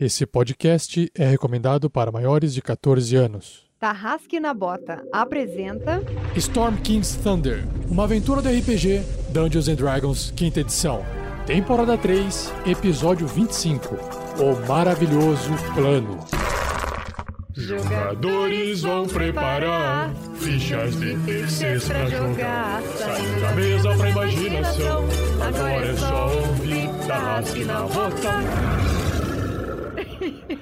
Esse podcast é recomendado para maiores de 14 anos. Tarrasque na Bota apresenta Storm King's Thunder, uma aventura do RPG Dungeons and Dragons, quinta edição. Temporada 3, episódio 25. O maravilhoso plano. Jogadores vão preparar fichas de terceiros pra jogar. Saindo da mesa pra imaginação. Agora é só ouvir Tarrasque na Bota.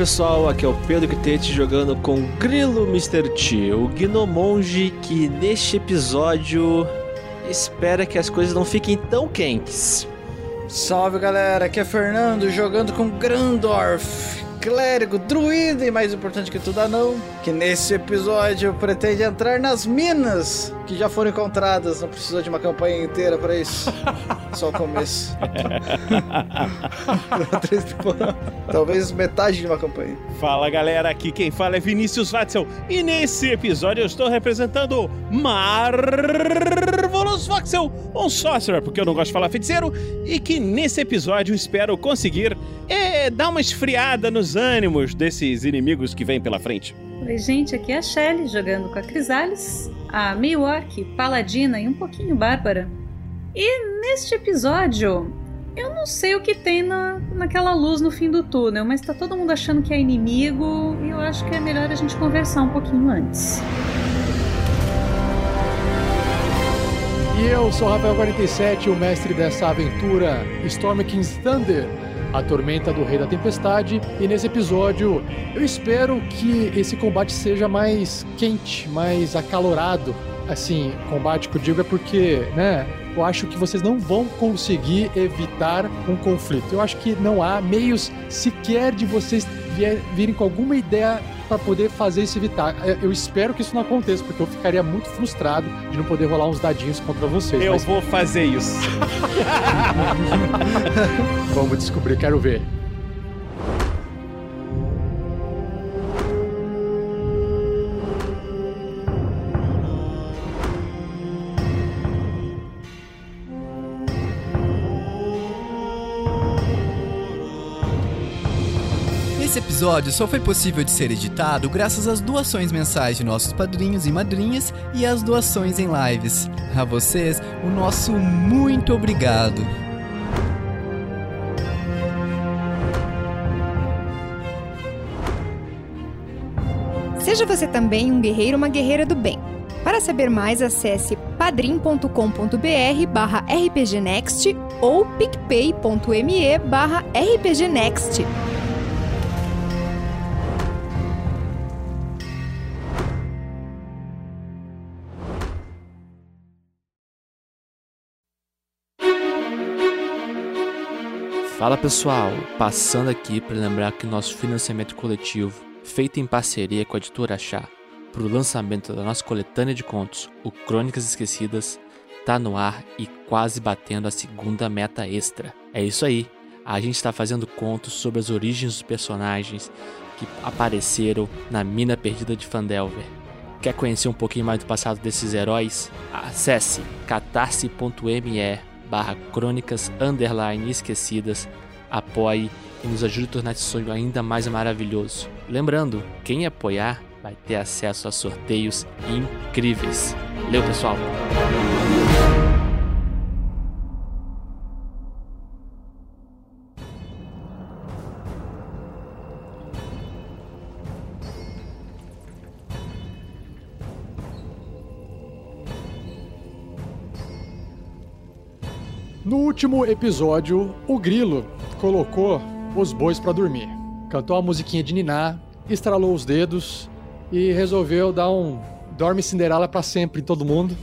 Pessoal, aqui é o Pedro Quitete jogando com Grilo Mr. T, o Gnomonge que neste episódio espera que as coisas não fiquem tão quentes. Salve galera, aqui é Fernando jogando com Grandorf, clérigo, druida e mais importante que tudo anão, que nesse episódio pretende entrar nas minas que já foram encontradas, não precisou de uma campanha inteira pra isso, só o começo. Talvez metade de uma campanha. Fala galera, aqui quem fala é Vinícius Watzel e nesse episódio eu estou representando Marvelous Voxel, um sorcerer, porque eu não gosto de falar feiticeiro, e que nesse episódio espero conseguir é, dar uma esfriada nos ânimos desses inimigos que vêm pela frente. Oi, gente, aqui é a Shelly jogando com a Crisales, a meio orc, paladina e um pouquinho bárbara. E neste episódio, eu não sei o que tem na, naquela luz no fim do túnel, mas tá todo mundo achando que é inimigo e eu acho que é melhor a gente conversar um pouquinho antes. E eu sou Rafael 47, o mestre dessa aventura Storm King's Thunder, a tormenta do Rei da Tempestade. E nesse episódio eu espero que esse combate seja mais quente, mais acalorado. Assim, combate que eu digo é porque, né? Eu acho que vocês não vão conseguir evitar um conflito. Eu acho que não há meios sequer de vocês virem com alguma ideia para poder fazer isso evitar. É, Eu espero que isso não aconteça, porque eu ficaria muito frustrado de não poder rolar uns dadinhos contra vocês. Eu mas vou fazer isso. Vamos descobrir, quero ver. Esse episódio só foi possível de ser editado graças às doações mensais de nossos padrinhos e madrinhas e às doações em lives. A vocês, o nosso muito obrigado. Seja você também um guerreiro ou uma guerreira do bem. Para saber mais, acesse padrim.com.br barra rpgnext ou picpay.me barra rpgnext. Fala pessoal, passando aqui para lembrar que nosso financiamento coletivo, feito em parceria com a editora Chá, para o lançamento da nossa coletânea de contos, o Crônicas Esquecidas, tá no ar e quase batendo a segunda meta extra. É isso aí, a gente está fazendo contos sobre as origens dos personagens que apareceram na Mina Perdida de Fandelver. Quer conhecer um pouquinho mais do passado desses heróis? Acesse catarse.me barra crônicas esquecidas, apoie e nos ajude a tornar esse sonho ainda mais maravilhoso. Lembrando, quem apoiar vai ter acesso a sorteios incríveis. Valeu, pessoal! No último episódio, o Grilo colocou os bois pra dormir. Cantou a musiquinha de Niná, estralou os dedos e resolveu dar um dorme Cinderela pra sempre em todo mundo.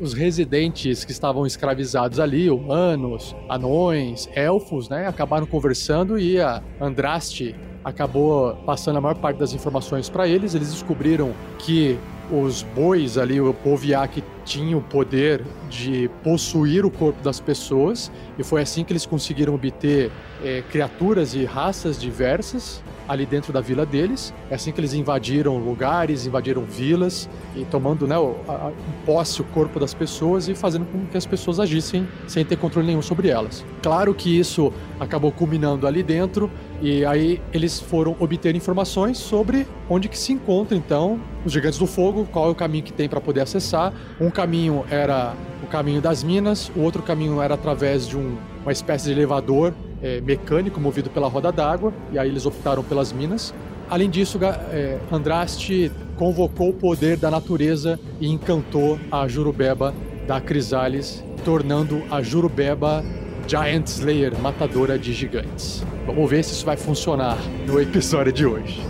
os residentes que estavam escravizados ali, humanos, anões, elfos, né, acabaram conversando e a Andraste acabou passando a maior parte das informações para eles. Eles descobriram que os bois ali, o Yak, tinha o poder de possuir o corpo das pessoas, e foi assim que eles conseguiram obter é, criaturas e raças diversas ali dentro da vila deles. É assim que eles invadiram lugares, invadiram vilas e tomando né, o, a, posse o corpo das pessoas e fazendo com que as pessoas agissem sem ter controle nenhum sobre elas. Claro que isso acabou culminando ali dentro e aí eles foram obter informações sobre onde que se encontra então os gigantes do fogo, qual é o caminho que tem para poder acessar. Um caminho era o caminho das minas, o outro caminho era através de um, uma espécie de elevador é, mecânico movido pela roda d'água, e aí eles optaram pelas minas. Além disso, é, Andraste convocou o poder da natureza e encantou a Jurubeba da Crisales, tornando a Jurubeba Giant Slayer, matadora de gigantes. Vamos ver se isso vai funcionar no episódio de hoje.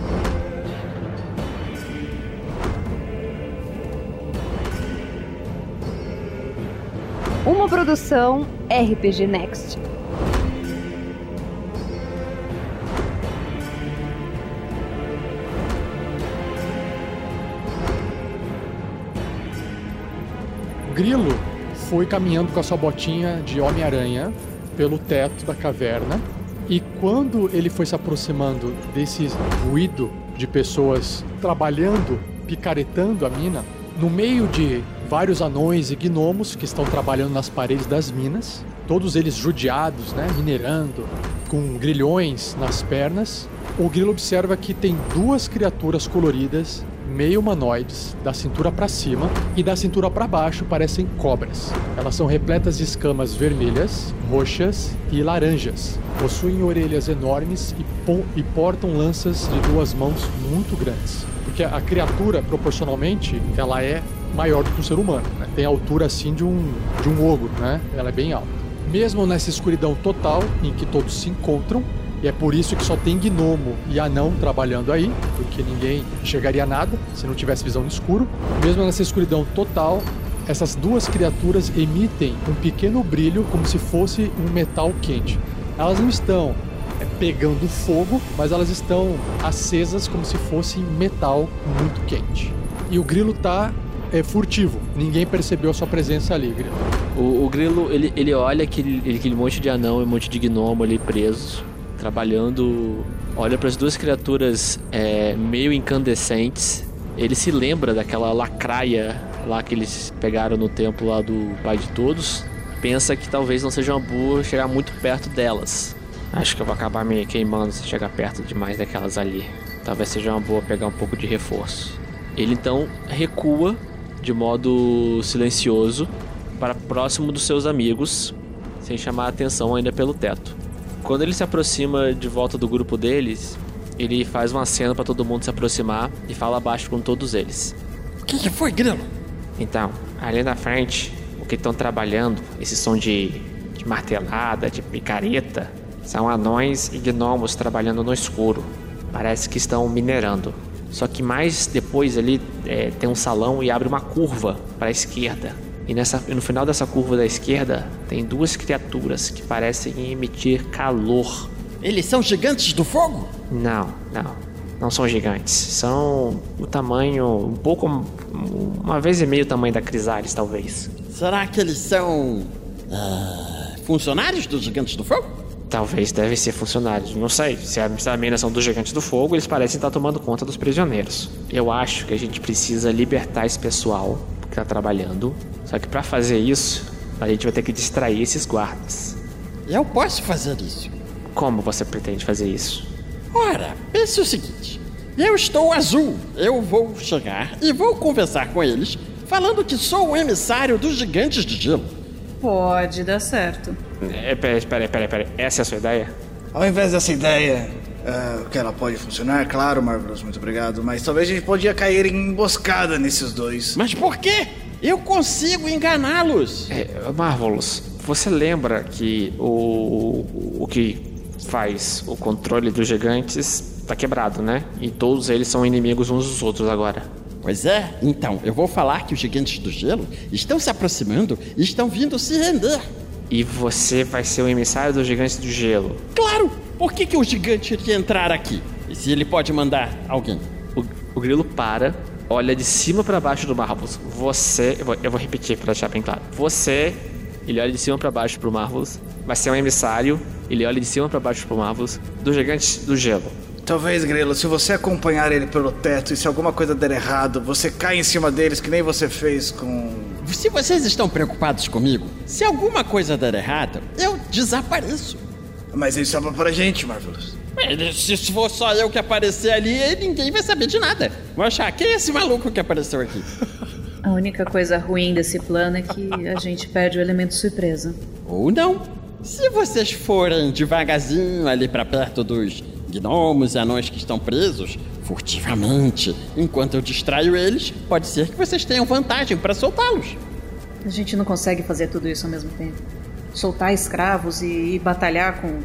Uma produção RPG Next. Grilo foi caminhando com a sua botinha de Homem-Aranha pelo teto da caverna. E quando ele foi se aproximando desse ruído de pessoas trabalhando, picaretando a mina, no meio de vários anões e gnomos que estão trabalhando nas paredes das minas, todos eles judiados, né, minerando, com grilhões nas pernas, o grilo observa que tem duas criaturas coloridas meio humanoides, da cintura para cima e da cintura para baixo parecem cobras. Elas são repletas de escamas vermelhas, roxas e laranjas. Possuem orelhas enormes e, e portam lanças de duas mãos muito grandes. Porque a criatura, proporcionalmente, ela é maior do que um ser humano. Né? Tem a altura assim de um, de um ogro, né? Ela é bem alta. Mesmo nessa escuridão total em que todos se encontram, e é por isso que só tem gnomo e anão trabalhando aí, porque ninguém enxergaria nada se não tivesse visão no escuro. Mesmo nessa escuridão total, essas duas criaturas emitem um pequeno brilho como se fosse um metal quente. Elas não estão é, pegando fogo, mas elas estão acesas como se fosse metal muito quente. E o grilo tá é, furtivo. Ninguém percebeu a sua presença ali, grilo. O, o grilo, ele, ele olha aquele, aquele monte de anão e um monte de gnomo ali presos trabalhando, olha para as duas criaturas é, meio incandescentes. Ele se lembra daquela lacraia lá que eles pegaram no templo lá do Pai de Todos. Pensa que talvez não seja uma boa chegar muito perto delas. Acho que eu vou acabar me queimando se chegar perto demais daquelas ali. Talvez seja uma boa pegar um pouco de reforço. Ele então recua de modo silencioso para próximo dos seus amigos, sem chamar a atenção ainda pelo teto. Quando ele se aproxima de volta do grupo deles, ele faz uma cena para todo mundo se aproximar e fala baixo com todos eles. O que, que foi, Grilo? Então, ali na frente, o que estão trabalhando, esse som de, de martelada, de picareta, são anões e gnomos trabalhando no escuro. Parece que estão minerando. Só que mais depois ali é, tem um salão e abre uma curva para a esquerda. E nessa, no final dessa curva da esquerda tem duas criaturas que parecem emitir calor. Eles são gigantes do fogo? Não, não. Não são gigantes. São o tamanho, um pouco. Uma vez e meio o tamanho da Crisales, talvez. Será que eles são. Uh, funcionários dos Gigantes do Fogo? Talvez devem ser funcionários. Não sei. Se a, se a mina são dos Gigantes do Fogo, eles parecem estar tomando conta dos prisioneiros. Eu acho que a gente precisa libertar esse pessoal que está trabalhando só que para fazer isso, a gente vai ter que distrair esses guardas. Eu posso fazer isso. Como você pretende fazer isso? Ora, pense o seguinte: eu estou azul. Eu vou chegar e vou conversar com eles, falando que sou o emissário dos gigantes de gelo. Pode dar certo. É, peraí, peraí, peraí, peraí. Essa é a sua ideia? Ao invés dessa ideia, uh, que ela pode funcionar, claro, Marvelous, muito obrigado, mas talvez a gente podia cair em emboscada nesses dois. Mas por quê? Eu consigo enganá-los. É, Marvelous, você lembra que o, o que faz o controle dos gigantes tá quebrado, né? E todos eles são inimigos uns dos outros agora. Pois é, então, eu vou falar que os gigantes do gelo estão se aproximando e estão vindo se render. E você vai ser o emissário dos gigantes do gelo. Claro! Por que, que o gigante iria entrar aqui? E se ele pode mandar alguém? O, o grilo para, olha de cima para baixo do Marvelous. Você, eu vou, eu vou repetir para deixar bem claro. Você, ele olha de cima para baixo pro Marvelous, vai ser um emissário, ele olha de cima para baixo pro Marvelous, dos gigantes do gelo. Talvez, Grelo, se você acompanhar ele pelo teto e se alguma coisa der errado, você cai em cima deles que nem você fez com. Se vocês estão preocupados comigo, se alguma coisa der errado, eu desapareço. Mas isso é pra gente, Marvelous. Se for só eu que aparecer ali, ninguém vai saber de nada. Vou achar, quem é esse maluco que apareceu aqui? A única coisa ruim desse plano é que a gente perde o elemento surpresa. Ou não. Se vocês forem devagarzinho ali para perto dos gnomos e anões que estão presos, furtivamente, enquanto eu distraio eles, pode ser que vocês tenham vantagem para soltá-los. A gente não consegue fazer tudo isso ao mesmo tempo. Soltar escravos e, e batalhar com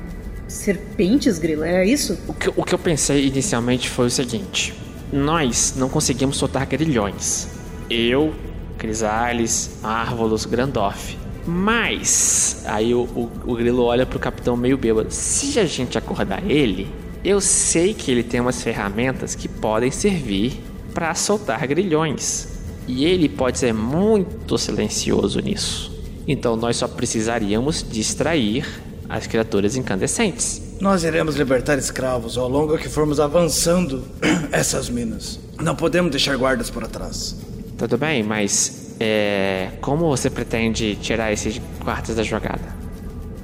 serpentes, Grilo, é isso? O que, o que eu pensei inicialmente foi o seguinte: nós não conseguimos soltar grilhões. Eu, Crisales, Marvolus, Grandorf. Mas, aí o, o, o grilo olha pro capitão meio bêbado. Se a gente acordar ele, eu sei que ele tem umas ferramentas que podem servir para soltar grilhões. E ele pode ser muito silencioso nisso. Então nós só precisaríamos distrair as criaturas incandescentes. Nós iremos libertar escravos ao longo que formos avançando essas minas. Não podemos deixar guardas por atrás. Tudo bem, mas é, como você pretende tirar esses guardas da jogada?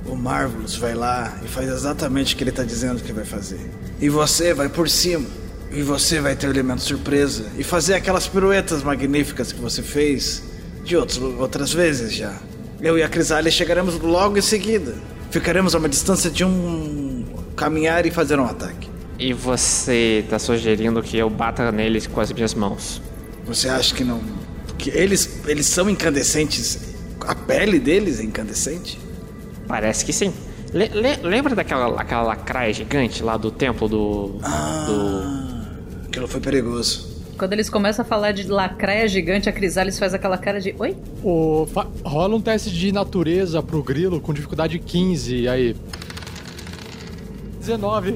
O Marvelous vai lá e faz exatamente o que ele está dizendo que vai fazer. E você vai por cima. E você vai ter o elemento surpresa e fazer aquelas piruetas magníficas que você fez de outros, outras vezes já. Eu e a Crisália chegaremos logo em seguida. Ficaremos a uma distância de um caminhar e fazer um ataque. E você está sugerindo que eu bata neles com as minhas mãos? Você acha que não. que eles, eles são incandescentes? A pele deles é incandescente? Parece que sim. Le le lembra daquela aquela lacraia gigante lá do templo do. Ah, do... Aquilo foi perigoso. Quando eles começam a falar de lacraia gigante, a Crisalis faz aquela cara de. Oi? O, rola um teste de natureza pro grilo com dificuldade 15, aí. 19.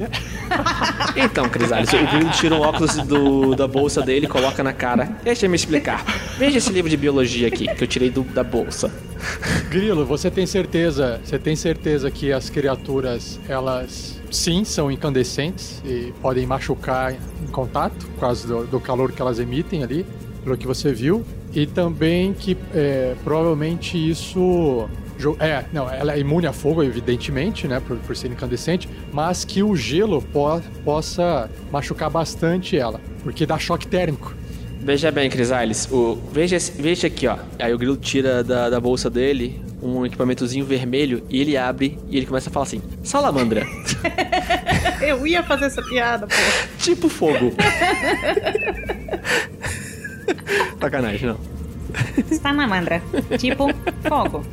então, Crisalis, o grilo tira um óculos do, da bolsa dele e coloca na cara. Deixa eu me explicar. Veja esse livro de biologia aqui, que eu tirei do, da bolsa. Grilo, você tem certeza, você tem certeza que as criaturas, elas sim são incandescentes e podem machucar em contato por causa do, do calor que elas emitem ali, pelo que você viu. E também que é, provavelmente isso é, não, ela é imune a fogo, evidentemente, né, por, por ser incandescente, mas que o gelo po possa machucar bastante ela, porque dá choque térmico. Veja bem, Crisales, o, veja, veja aqui, ó. Aí o grilo tira da, da bolsa dele um equipamentozinho vermelho e ele abre e ele começa a falar assim: Salamandra. Eu ia fazer essa piada, pô. tipo fogo. Sacanagem, não. Salamandra. Tipo fogo.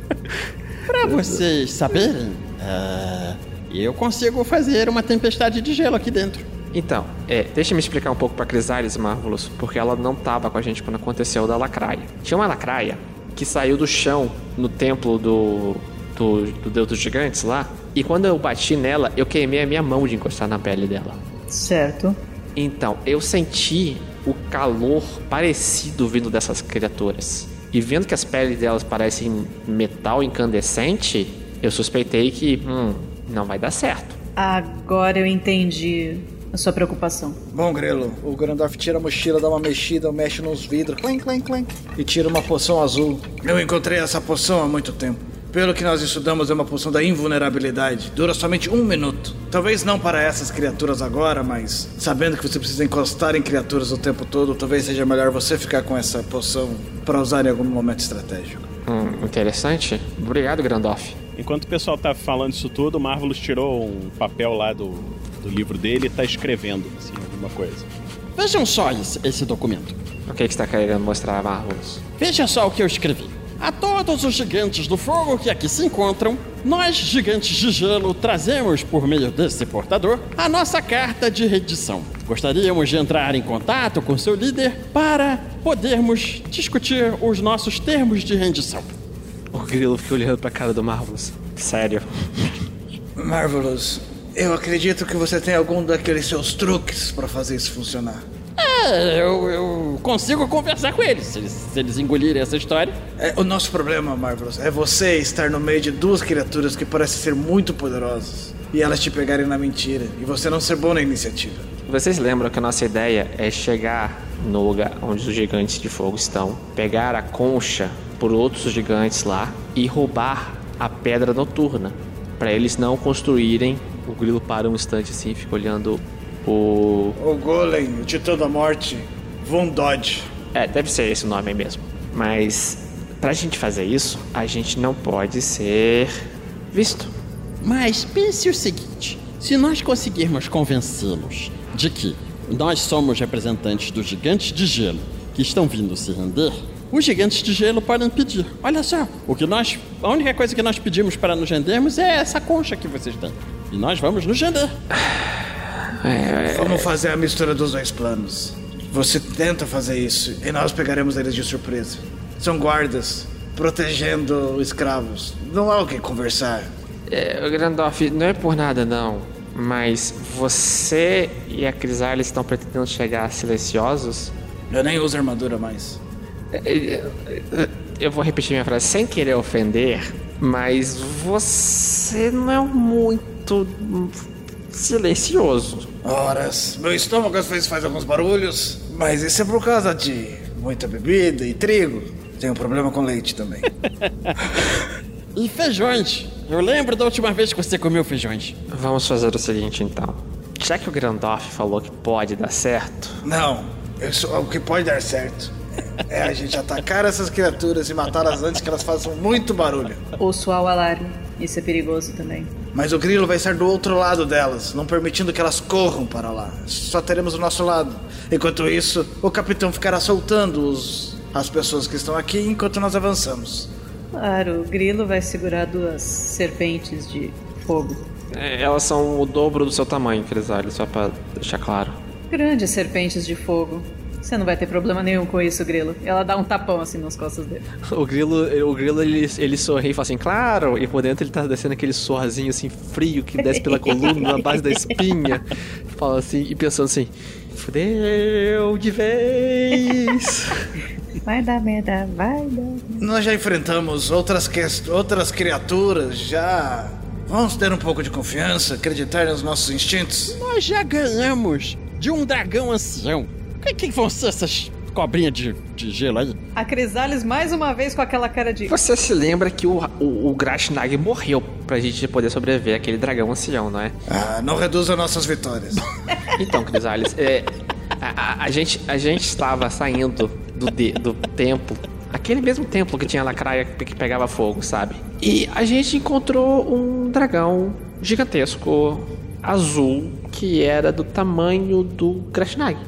Pra vocês saberem, uh, eu consigo fazer uma tempestade de gelo aqui dentro. Então, é, deixa eu me explicar um pouco pra Crisalis Marvelous, porque ela não tava com a gente quando aconteceu da lacraia. Tinha uma lacraia que saiu do chão no templo do, do, do Deus dos Gigantes lá, e quando eu bati nela, eu queimei a minha mão de encostar na pele dela. Certo. Então, eu senti o calor parecido vindo dessas criaturas. E vendo que as peles delas parecem metal incandescente, eu suspeitei que, hum, não vai dar certo. Agora eu entendi a sua preocupação. Bom, Grelo, o Grandorf tira a mochila, dá uma mexida, mexe nos vidros, clink, clink, clink, e tira uma poção azul. Eu encontrei essa poção há muito tempo. Pelo que nós estudamos, é uma poção da invulnerabilidade. Dura somente um minuto. Talvez não para essas criaturas agora, mas sabendo que você precisa encostar em criaturas o tempo todo, talvez seja melhor você ficar com essa poção para usar em algum momento estratégico. Hum, interessante. Obrigado, Grandoff. Enquanto o pessoal tá falando isso tudo, o Marvelous tirou um papel lá do, do livro dele e tá escrevendo, assim, alguma coisa. Vejam só esse, esse documento. O que, que está querendo mostrar, Marvelous? Veja só o que eu escrevi. A todos os gigantes do fogo que aqui se encontram, nós, gigantes de gelo, trazemos por meio desse portador a nossa carta de redição. Gostaríamos de entrar em contato com seu líder para podermos discutir os nossos termos de rendição. O grilo fica olhando pra cara do Marvelous. Sério. Marvelous, eu acredito que você tem algum daqueles seus truques pra fazer isso funcionar. É, eu, eu consigo conversar com eles, se eles, se eles engolirem essa história. É, o nosso problema, Marvelous, é você estar no meio de duas criaturas que parecem ser muito poderosas e elas te pegarem na mentira e você não ser bom na iniciativa. Vocês lembram que a nossa ideia é chegar no lugar onde os gigantes de fogo estão, pegar a concha por outros gigantes lá e roubar a pedra noturna para eles não construírem. O grilo para um instante assim, e fica olhando o O Golem, o Titã da Morte, Von Dodge. É, deve ser esse o nome mesmo. Mas pra gente fazer isso, a gente não pode ser visto. Mas pense o seguinte: se nós conseguirmos convencê-los de que nós somos representantes dos gigantes de gelo que estão vindo se render, os gigantes de gelo podem pedir. Olha só, o que nós, a única coisa que nós pedimos para nos rendermos é essa concha que vocês têm. E nós vamos nos render. Vamos fazer a mistura dos dois planos. Você tenta fazer isso e nós pegaremos eles de surpresa. São guardas protegendo escravos. Não há o que conversar. É, Grandorf, não é por nada não, mas você e a Crisales estão pretendendo chegar silenciosos? Eu nem uso armadura mais. Eu vou repetir minha frase sem querer ofender, mas você não é muito silencioso. Horas. Meu estômago às vezes faz alguns barulhos, mas isso é por causa de muita bebida e trigo. Tenho um problema com leite também. E feijões. Eu lembro da última vez que você comeu feijões. Vamos fazer o seguinte então. Já que o Grandorf falou que pode dar certo, Não, isso, o que pode dar certo é a gente atacar essas criaturas e matá-las antes que elas façam muito barulho. Ou soar o alarme. Isso é perigoso também. Mas o grilo vai estar do outro lado delas, não permitindo que elas corram para lá. Só teremos o nosso lado. Enquanto isso, o capitão ficará soltando os, as pessoas que estão aqui enquanto nós avançamos. Claro, o grilo vai segurar duas serpentes de fogo. é, elas são o dobro do seu tamanho, Crisales, só pra deixar claro. Grandes serpentes de fogo. Você não vai ter problema nenhum com isso, grilo. Ela dá um tapão assim nas costas dele. O grilo, o grilo ele, ele sorri e fala assim, claro, e por dentro ele tá descendo aquele suorzinho assim frio que desce pela coluna, na base da espinha. Fala assim, e pensando assim, fudeu de vez. Vai dar merda, vai dar. Nós já enfrentamos outras, outras criaturas, já. Vamos ter um pouco de confiança, acreditar nos nossos instintos. Nós já ganhamos de um dragão ancião. O que, que vão ser essas cobrinhas de, de gelo aí? A Crisales mais uma vez com aquela cara de. Você se lembra que o, o, o Grashnag morreu pra gente poder sobreviver àquele dragão ancião, não é? Ah, não reduza nossas vitórias. Então, Crisales, é, a, a- a gente, a gente estava saindo do, de- do templo, aquele mesmo templo que tinha lacraia que que pegava fogo, sabe? E a gente encontrou um dragão gigantesco, azul, que era do tamanho do Grashnag.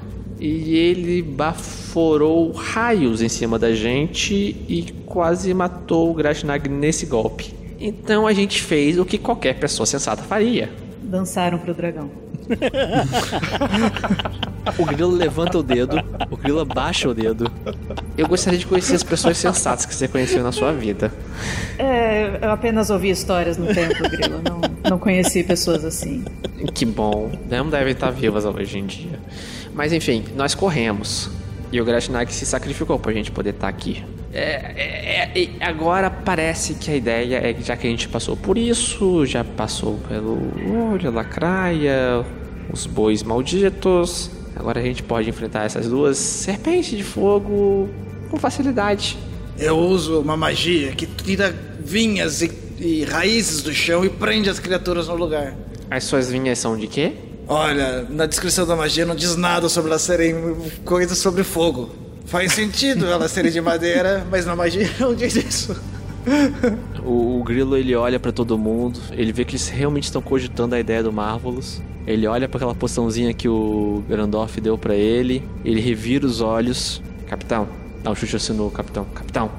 E ele baforou raios em cima da gente e quase matou o Grashnag nesse golpe. Então a gente fez o que qualquer pessoa sensata faria. Dançaram pro dragão. O grilo levanta o dedo, o grilo abaixa o dedo. Eu gostaria de conhecer as pessoas sensatas que você conheceu na sua vida. É, eu apenas ouvi histórias no templo, grilo. Não, não conheci pessoas assim. Que bom, não devem estar vivas hoje em dia. Mas enfim, nós corremos. E o Grashnag se sacrificou pra gente poder estar aqui. É, é, é, e agora parece que a ideia é que já que a gente passou por isso, já passou pelo olho, a lacraia, os bois malditos, agora a gente pode enfrentar essas duas serpentes de fogo com facilidade. Eu uso uma magia que tira vinhas e, e raízes do chão e prende as criaturas no lugar. As suas vinhas são de quê? Olha, na descrição da magia não diz nada sobre elas serem coisas sobre fogo. Faz sentido elas serem de madeira, mas na magia não diz isso. O, o Grilo ele olha pra todo mundo, ele vê que eles realmente estão cogitando a ideia do Marvelous. Ele olha pra aquela poçãozinha que o Grandorf deu pra ele, ele revira os olhos. Capitão, dá um chute assim no capitão. Capitão,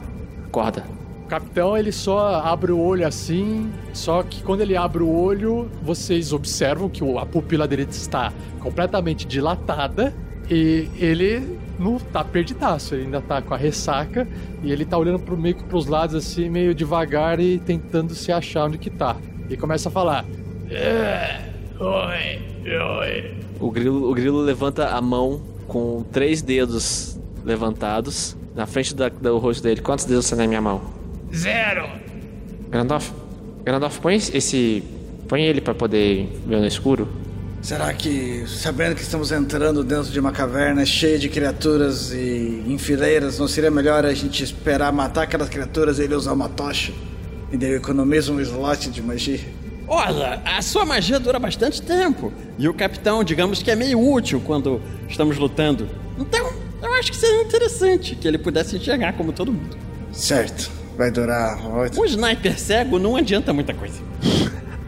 acorda. O capitão ele só abre o olho assim, só que quando ele abre o olho, vocês observam que a pupila dele está completamente dilatada e ele não tá perdidaço, ele ainda tá com a ressaca e ele tá olhando pro, meio que pros lados assim, meio devagar e tentando se achar onde que tá. E começa a falar: "É, Oi, oi. O grilo, o grilo levanta a mão com três dedos levantados na frente da- do rosto dele. Quantos dedos tem na minha mão? Zero. Grandolf, Grandolf, põe esse. Põe ele pra poder ver no escuro. Será que, sabendo que estamos entrando dentro de uma caverna cheia de criaturas e em fileiras, não seria melhor a gente esperar matar aquelas criaturas e ele usar uma tocha? E daí eu economizo um slot de magia? Olha, a sua magia dura bastante tempo. E o capitão, digamos que é meio útil quando estamos lutando. Então, eu acho que seria interessante que ele pudesse enxergar como todo mundo. Certo, vai durar oito. Um sniper cego não adianta muita coisa.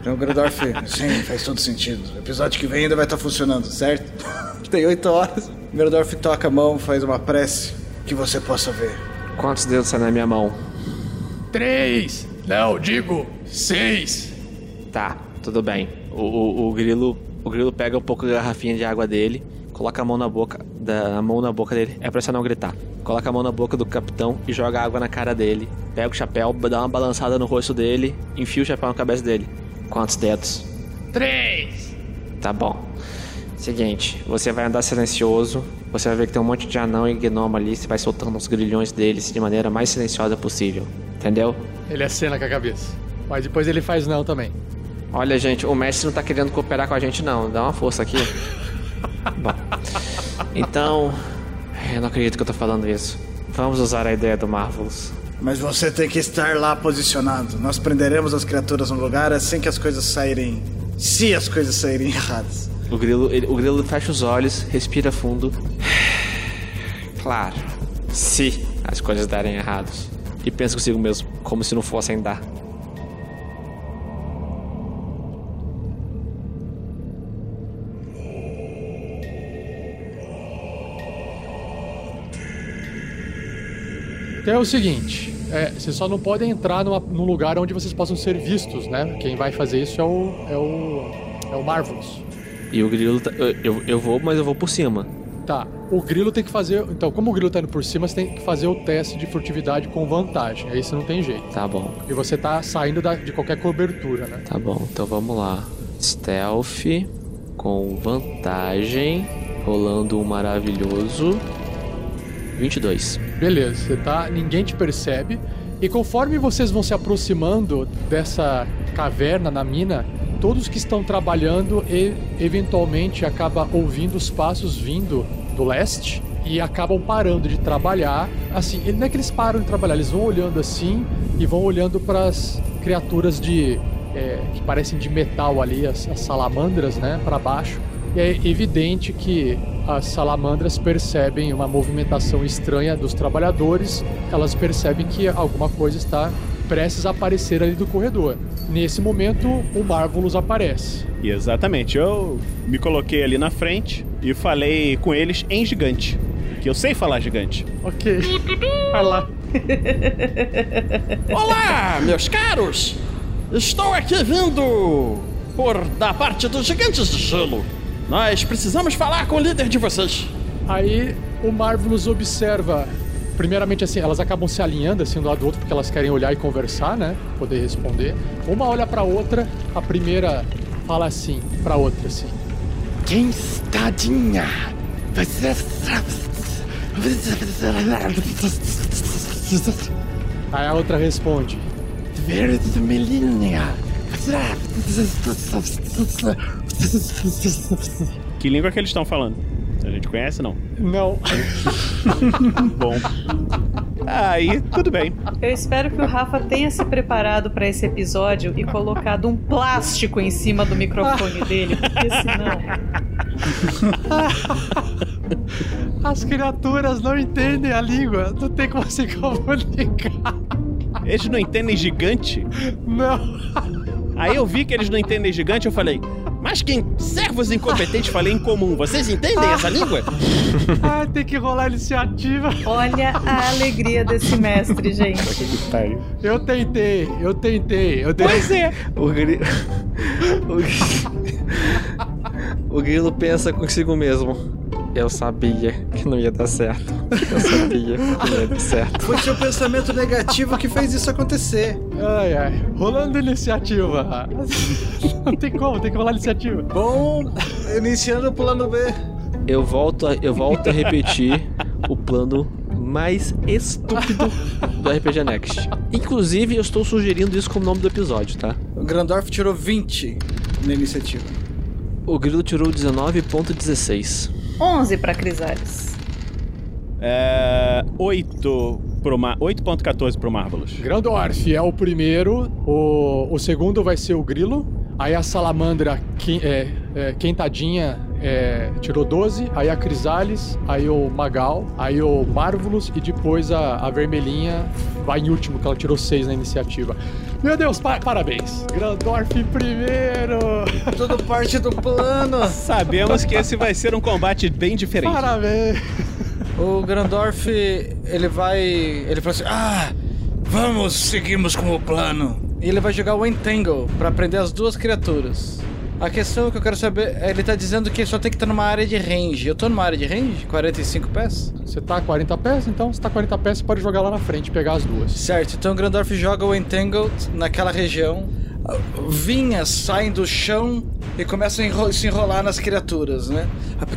Então, Gradorf, sim, faz todo sentido. O episódio que vem ainda vai estar funcionando, certo? Tem oito horas. Gradorf toca a mão, faz uma prece que você possa ver. Quantos dedos tem na minha mão? Três. Não, digo seis. Tá, tudo bem. O, o, o grilo. O grilo pega um pouco da garrafinha de água dele, coloca a mão na boca. Da, a mão na boca dele. É pra você não gritar. Coloca a mão na boca do capitão e joga água na cara dele. Pega o chapéu, dá uma balançada no rosto dele, enfia o chapéu na cabeça dele. Quantos dedos? Três. Tá bom. Seguinte, você vai andar silencioso, você vai ver que tem um monte de anão e gnomo ali, você vai soltando os grilhões deles de maneira mais silenciosa possível. Entendeu? Ele acena com a cabeça. Mas depois ele faz não também. Olha, gente, o mestre não tá querendo cooperar com a gente, não. Dá uma força aqui. Bom. Então. Eu não acredito que eu tô falando isso. Vamos usar a ideia do Marvelous. Mas você tem que estar lá posicionado. Nós prenderemos as criaturas no lugar assim que as coisas saírem. Se as coisas saírem erradas. O grilo, ele- o grilo fecha os olhos, respira fundo. Claro, se as coisas darem errados. E pensa consigo mesmo, como se não fossem dar. Então é o seguinte, é, vocês só não podem entrar numa- num lugar onde vocês possam ser vistos, né? Quem vai fazer isso é o. é o. é o Marvelous. E o grilo. tá- eu- eu, vou, mas eu vou por cima. Tá, o grilo tem que fazer. Então, como o grilo tá indo por cima, você tem que fazer o teste de furtividade com vantagem. Aí você não tem jeito. Tá bom, E você tá saindo da- de qualquer cobertura, né? tá bom. Então vamos lá. Stealth com vantagem. Rolando um maravilhoso. 22. Beleza, você tá. Ninguém te percebe. E conforme vocês vão se aproximando dessa caverna na mina, todos que estão trabalhando e eventualmente acaba ouvindo os passos vindo do leste e acabam parando de trabalhar. Assim, não é que eles param de trabalhar, eles vão olhando assim e vão olhando para as criaturas de é, que parecem de metal ali, as, as salamandras, né, para baixo. E é evidente que as salamandras percebem uma movimentação estranha dos trabalhadores, elas percebem que alguma coisa está prestes a aparecer ali do corredor. Nesse momento, o Marvelous aparece. E exatamente, eu me coloquei ali na frente e falei com eles em gigante. Que eu sei falar gigante. Ok. Vai lá. Olá, meus caros! Estou aqui vindo por da parte dos gigantes de gelo. Nós precisamos falar com o líder de vocês. Aí o Marvelous observa. Primeiramente, assim, elas acabam se alinhando assim do lado do outro porque elas querem olhar e conversar, né? Poder responder. Uma olha pra outra, a primeira fala assim pra outra assim. Quem estadinha? Você Aí a outra responde. Vermelhinha. Que língua que eles estão falando? A gente conhece, não? Não. Bom. Aí, tudo bem. Eu espero que o Rafa tenha se preparado pra esse episódio e colocado um plástico em cima do microfone dele, porque senão. As criaturas não entendem a língua. Não tem como se comunicar. Eles não entendem gigante? Não. Aí eu vi que eles não entendem gigante, eu falei: Mas quem servos incompetentes falei em comum, vocês entendem essa língua? ah, tem que rolar a iniciativa. Olha a alegria desse mestre, gente. Eu tentei, eu tentei. Eu tentei. Pois é. O grilo. o grilo pensa consigo mesmo. Eu sabia que não ia dar certo. Eu sabia que não ia dar certo. Foi seu pensamento negativo que fez isso acontecer. Ai, ai. Rolando iniciativa. Não tem como, tem que rolar iniciativa. Bom, iniciando o plano B. Eu volto a, eu volto a repetir o plano mais estúpido do RPG Next. Inclusive, eu estou sugerindo isso como nome do episódio, tá? O Grandorf tirou 20 na iniciativa. O Grilo tirou 19.16. 11 pra Crisales. É. 8 pro Mar... 8.14 pro Marvelous. Grandorf é o primeiro, o, o segundo vai ser o Grilo, aí a Salamandra quem, é, é, Quentadinha é, tirou 12, aí a Crisales, aí o Magal, aí o Marvelous e depois a, a Vermelhinha vai em último, que ela tirou 6 na iniciativa. Meu Deus, pa parabéns! Grandorf primeiro! Tudo parte do plano! Sabemos que esse vai ser um combate bem diferente. Parabéns! O Grandorf, ele vai. Ele fala assim: Ah, vamos, seguimos com o plano. E ele vai jogar o Entangle pra prender as duas criaturas. A questão que eu quero saber é: ele tá dizendo que só tem que estar numa área de range. Eu tô numa área de range? 45 pés? Você tá a 40 pés, então se tá a 40 pés, você pode jogar lá na frente e pegar as duas. Certo, então o Grandorf joga o Entangled naquela região. Vinhas saem do chão e começam a enro se enrolar nas criaturas, né?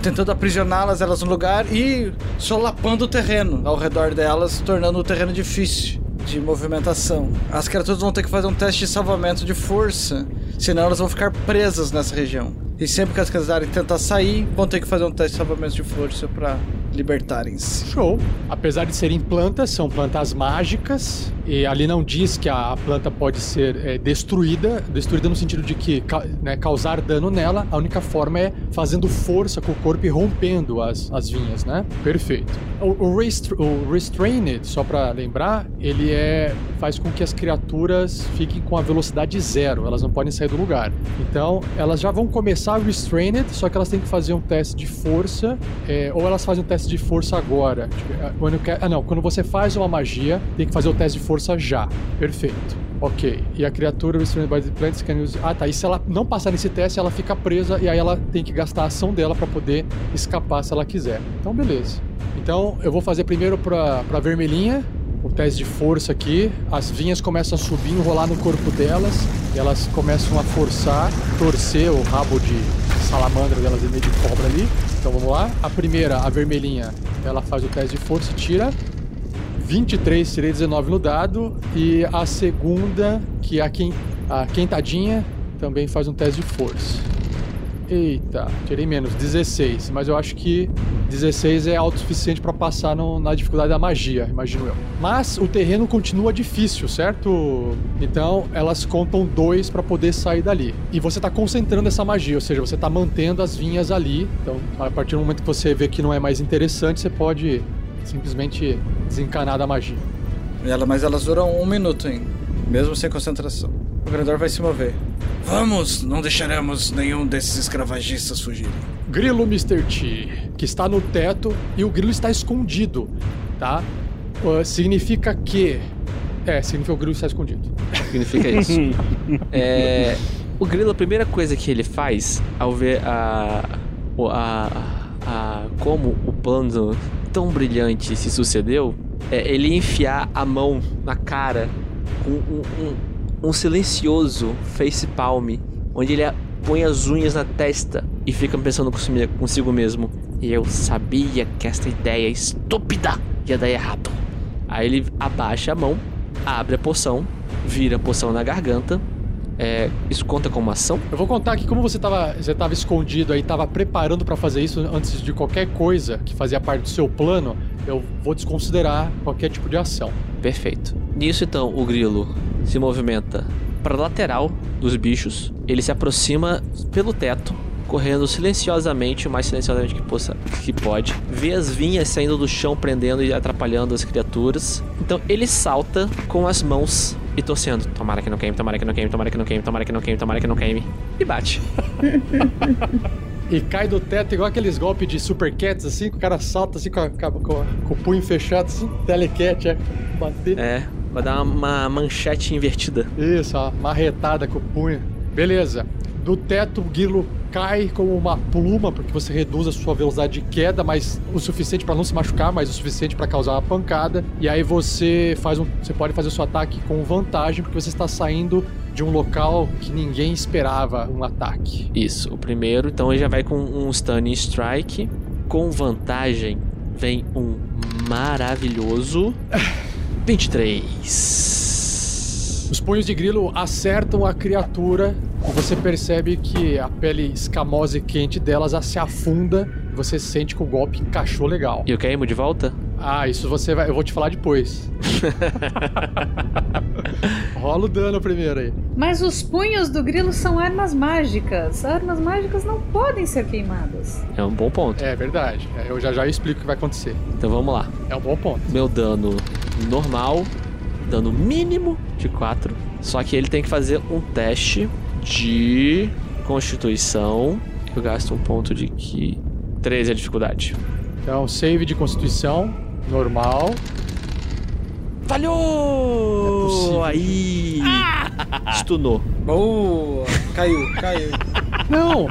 Tentando aprisioná-las elas no lugar e solapando o terreno ao redor delas, tornando o terreno difícil de movimentação. As criaturas vão ter que fazer um teste de salvamento de força, senão elas vão ficar presas nessa região. E sempre que as criaturas tentar sair, vão ter que fazer um teste de salvamento de força para libertarem-se. Show! Apesar de serem plantas, são plantas mágicas. E ali não diz que a planta pode ser é, destruída, destruída no sentido de que né, causar dano nela, a única forma é fazendo força com o corpo e rompendo as, as vinhas, né? Perfeito. O, o, rest, o Restrained, só para lembrar, ele é faz com que as criaturas fiquem com a velocidade zero, elas não podem sair do lugar. Então, elas já vão começar Restrained, só que elas têm que fazer um teste de força, é, ou elas fazem um teste de força agora. Quando quer, ah, não, quando você faz uma magia, tem que fazer o teste de força já. Perfeito. Ok. E a criatura by the Plants can use... Ah, tá. E se ela não passar nesse teste, ela fica presa e aí ela tem que gastar a ação dela para poder escapar se ela quiser. Então, beleza. Então, eu vou fazer primeiro pra, pra vermelhinha, o teste de força aqui. As vinhas começam a subir, enrolar no corpo delas. Elas começam a forçar, torcer o rabo de salamandra delas em meio de cobra ali. Então vamos lá. A primeira, a vermelhinha, ela faz o teste de força e tira. 23, tirei 19 no dado. E a segunda, que é a quentadinha, também faz um teste de força. Eita, tirei menos, 16. Mas eu acho que 16 é autossuficiente para passar no, na dificuldade da magia, imagino eu. Mas o terreno continua difícil, certo? Então elas contam dois para poder sair dali. E você tá concentrando essa magia, ou seja, você tá mantendo as vinhas ali. Então, a partir do momento que você vê que não é mais interessante, você pode simplesmente desencanar da magia. Ela, mas elas duram um minuto, hein? Mesmo sem concentração. O grandor vai se mover. Vamos, não deixaremos nenhum desses escravagistas fugirem. Grilo Mr. T, que está no teto e o grilo está escondido, tá? Uh, significa que. É, significa que o grilo está escondido. Significa isso. é, o grilo, a primeira coisa que ele faz ao ver a. a, a como o plano tão brilhante se sucedeu é ele enfiar a mão na cara com um, um, um silencioso face palm, onde ele põe as unhas na testa e fica pensando consigo mesmo. E eu sabia que esta ideia estúpida ia dar errado. Aí ele abaixa a mão, abre a poção, vira a poção na garganta. É, isso conta como ação? Eu vou contar que como você estava você tava escondido aí, estava preparando para fazer isso antes de qualquer coisa que fazia parte do seu plano, eu vou desconsiderar qualquer tipo de ação. Perfeito. Nisso então, o grilo se movimenta para lateral dos bichos. Ele se aproxima pelo teto, correndo silenciosamente, o mais silenciosamente que, possa, que pode. Vê as vinhas saindo do chão, prendendo e atrapalhando as criaturas. Então ele salta com as mãos e torcendo. Tomara que não queime, tomara que não queime, tomara que não queime, tomara que não queime, tomara que não queime. E bate. E cai do teto igual aqueles golpes de super cats, assim, que o cara salta assim com, a- com, a- com o punho fechado, assim, telecat, é, bater. É, vai dar uma, uma manchete invertida. Isso, ó, marretada com o punho. Beleza. Do teto, o Guilo cai como uma pluma, porque você reduz a sua velocidade de queda, mas o suficiente para não se machucar, mas o suficiente para causar uma pancada. E aí você faz um, você pode fazer o seu ataque com vantagem, porque você está saindo de um local que ninguém esperava um ataque. Isso, o primeiro, então ele já vai com um Stunning Strike. Com vantagem, vem um maravilhoso 23. Os punhos de grilo acertam a criatura e você percebe que a pele escamosa e quente delas se afunda e você sente que o golpe encaixou legal. E eu queimo de volta? Ah, isso você vai. Eu vou te falar depois. Rola o dano primeiro aí. Mas os punhos do grilo são armas mágicas. Armas mágicas não podem ser queimadas. É um bom ponto. É verdade. É, Eu já já explico o que vai acontecer. Então vamos lá. É um bom ponto. Meu dano normal, dano mínimo de 4. Só que ele tem que fazer um teste de constituição. Eu gasto um ponto de que 13 é a dificuldade. Então, save de constituição, normal. Falhou! É. Aí! Stunou. Boa! Caiu, caiu. Não!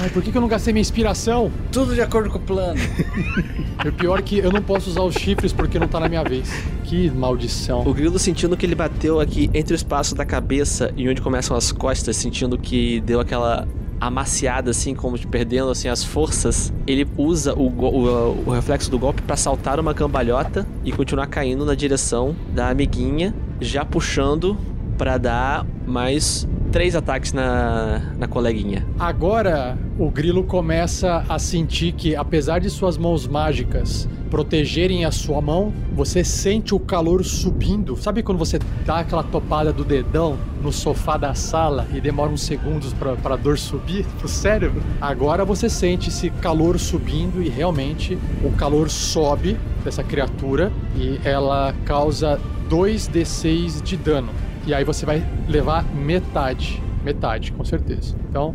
Ai, por que, que eu não gastei minha inspiração? Tudo de acordo com o plano. E o pior é que eu não posso usar os chifres porque não tá na minha vez. Que maldição. O grilo sentindo que ele bateu aqui entre o espaço da cabeça e onde começam as costas, sentindo que deu aquela amaciada assim, como perdendo assim as forças, ele usa o, o, o reflexo do golpe pra saltar uma cambalhota e continuar caindo na direção da amiguinha, já puxando pra dar mais três ataques na, na coleguinha. Agora o grilo começa a sentir que, apesar de suas mãos mágicas protegerem a sua mão, você sente o calor subindo. Sabe quando você dá aquela topada do dedão no sofá da sala e demora uns segundos pra, pra dor subir pro cérebro? Agora você sente esse calor subindo e realmente o calor sobe dessa criatura e ela causa 2d6 de dano. E aí você vai levar metade. Metade, com certeza. Então,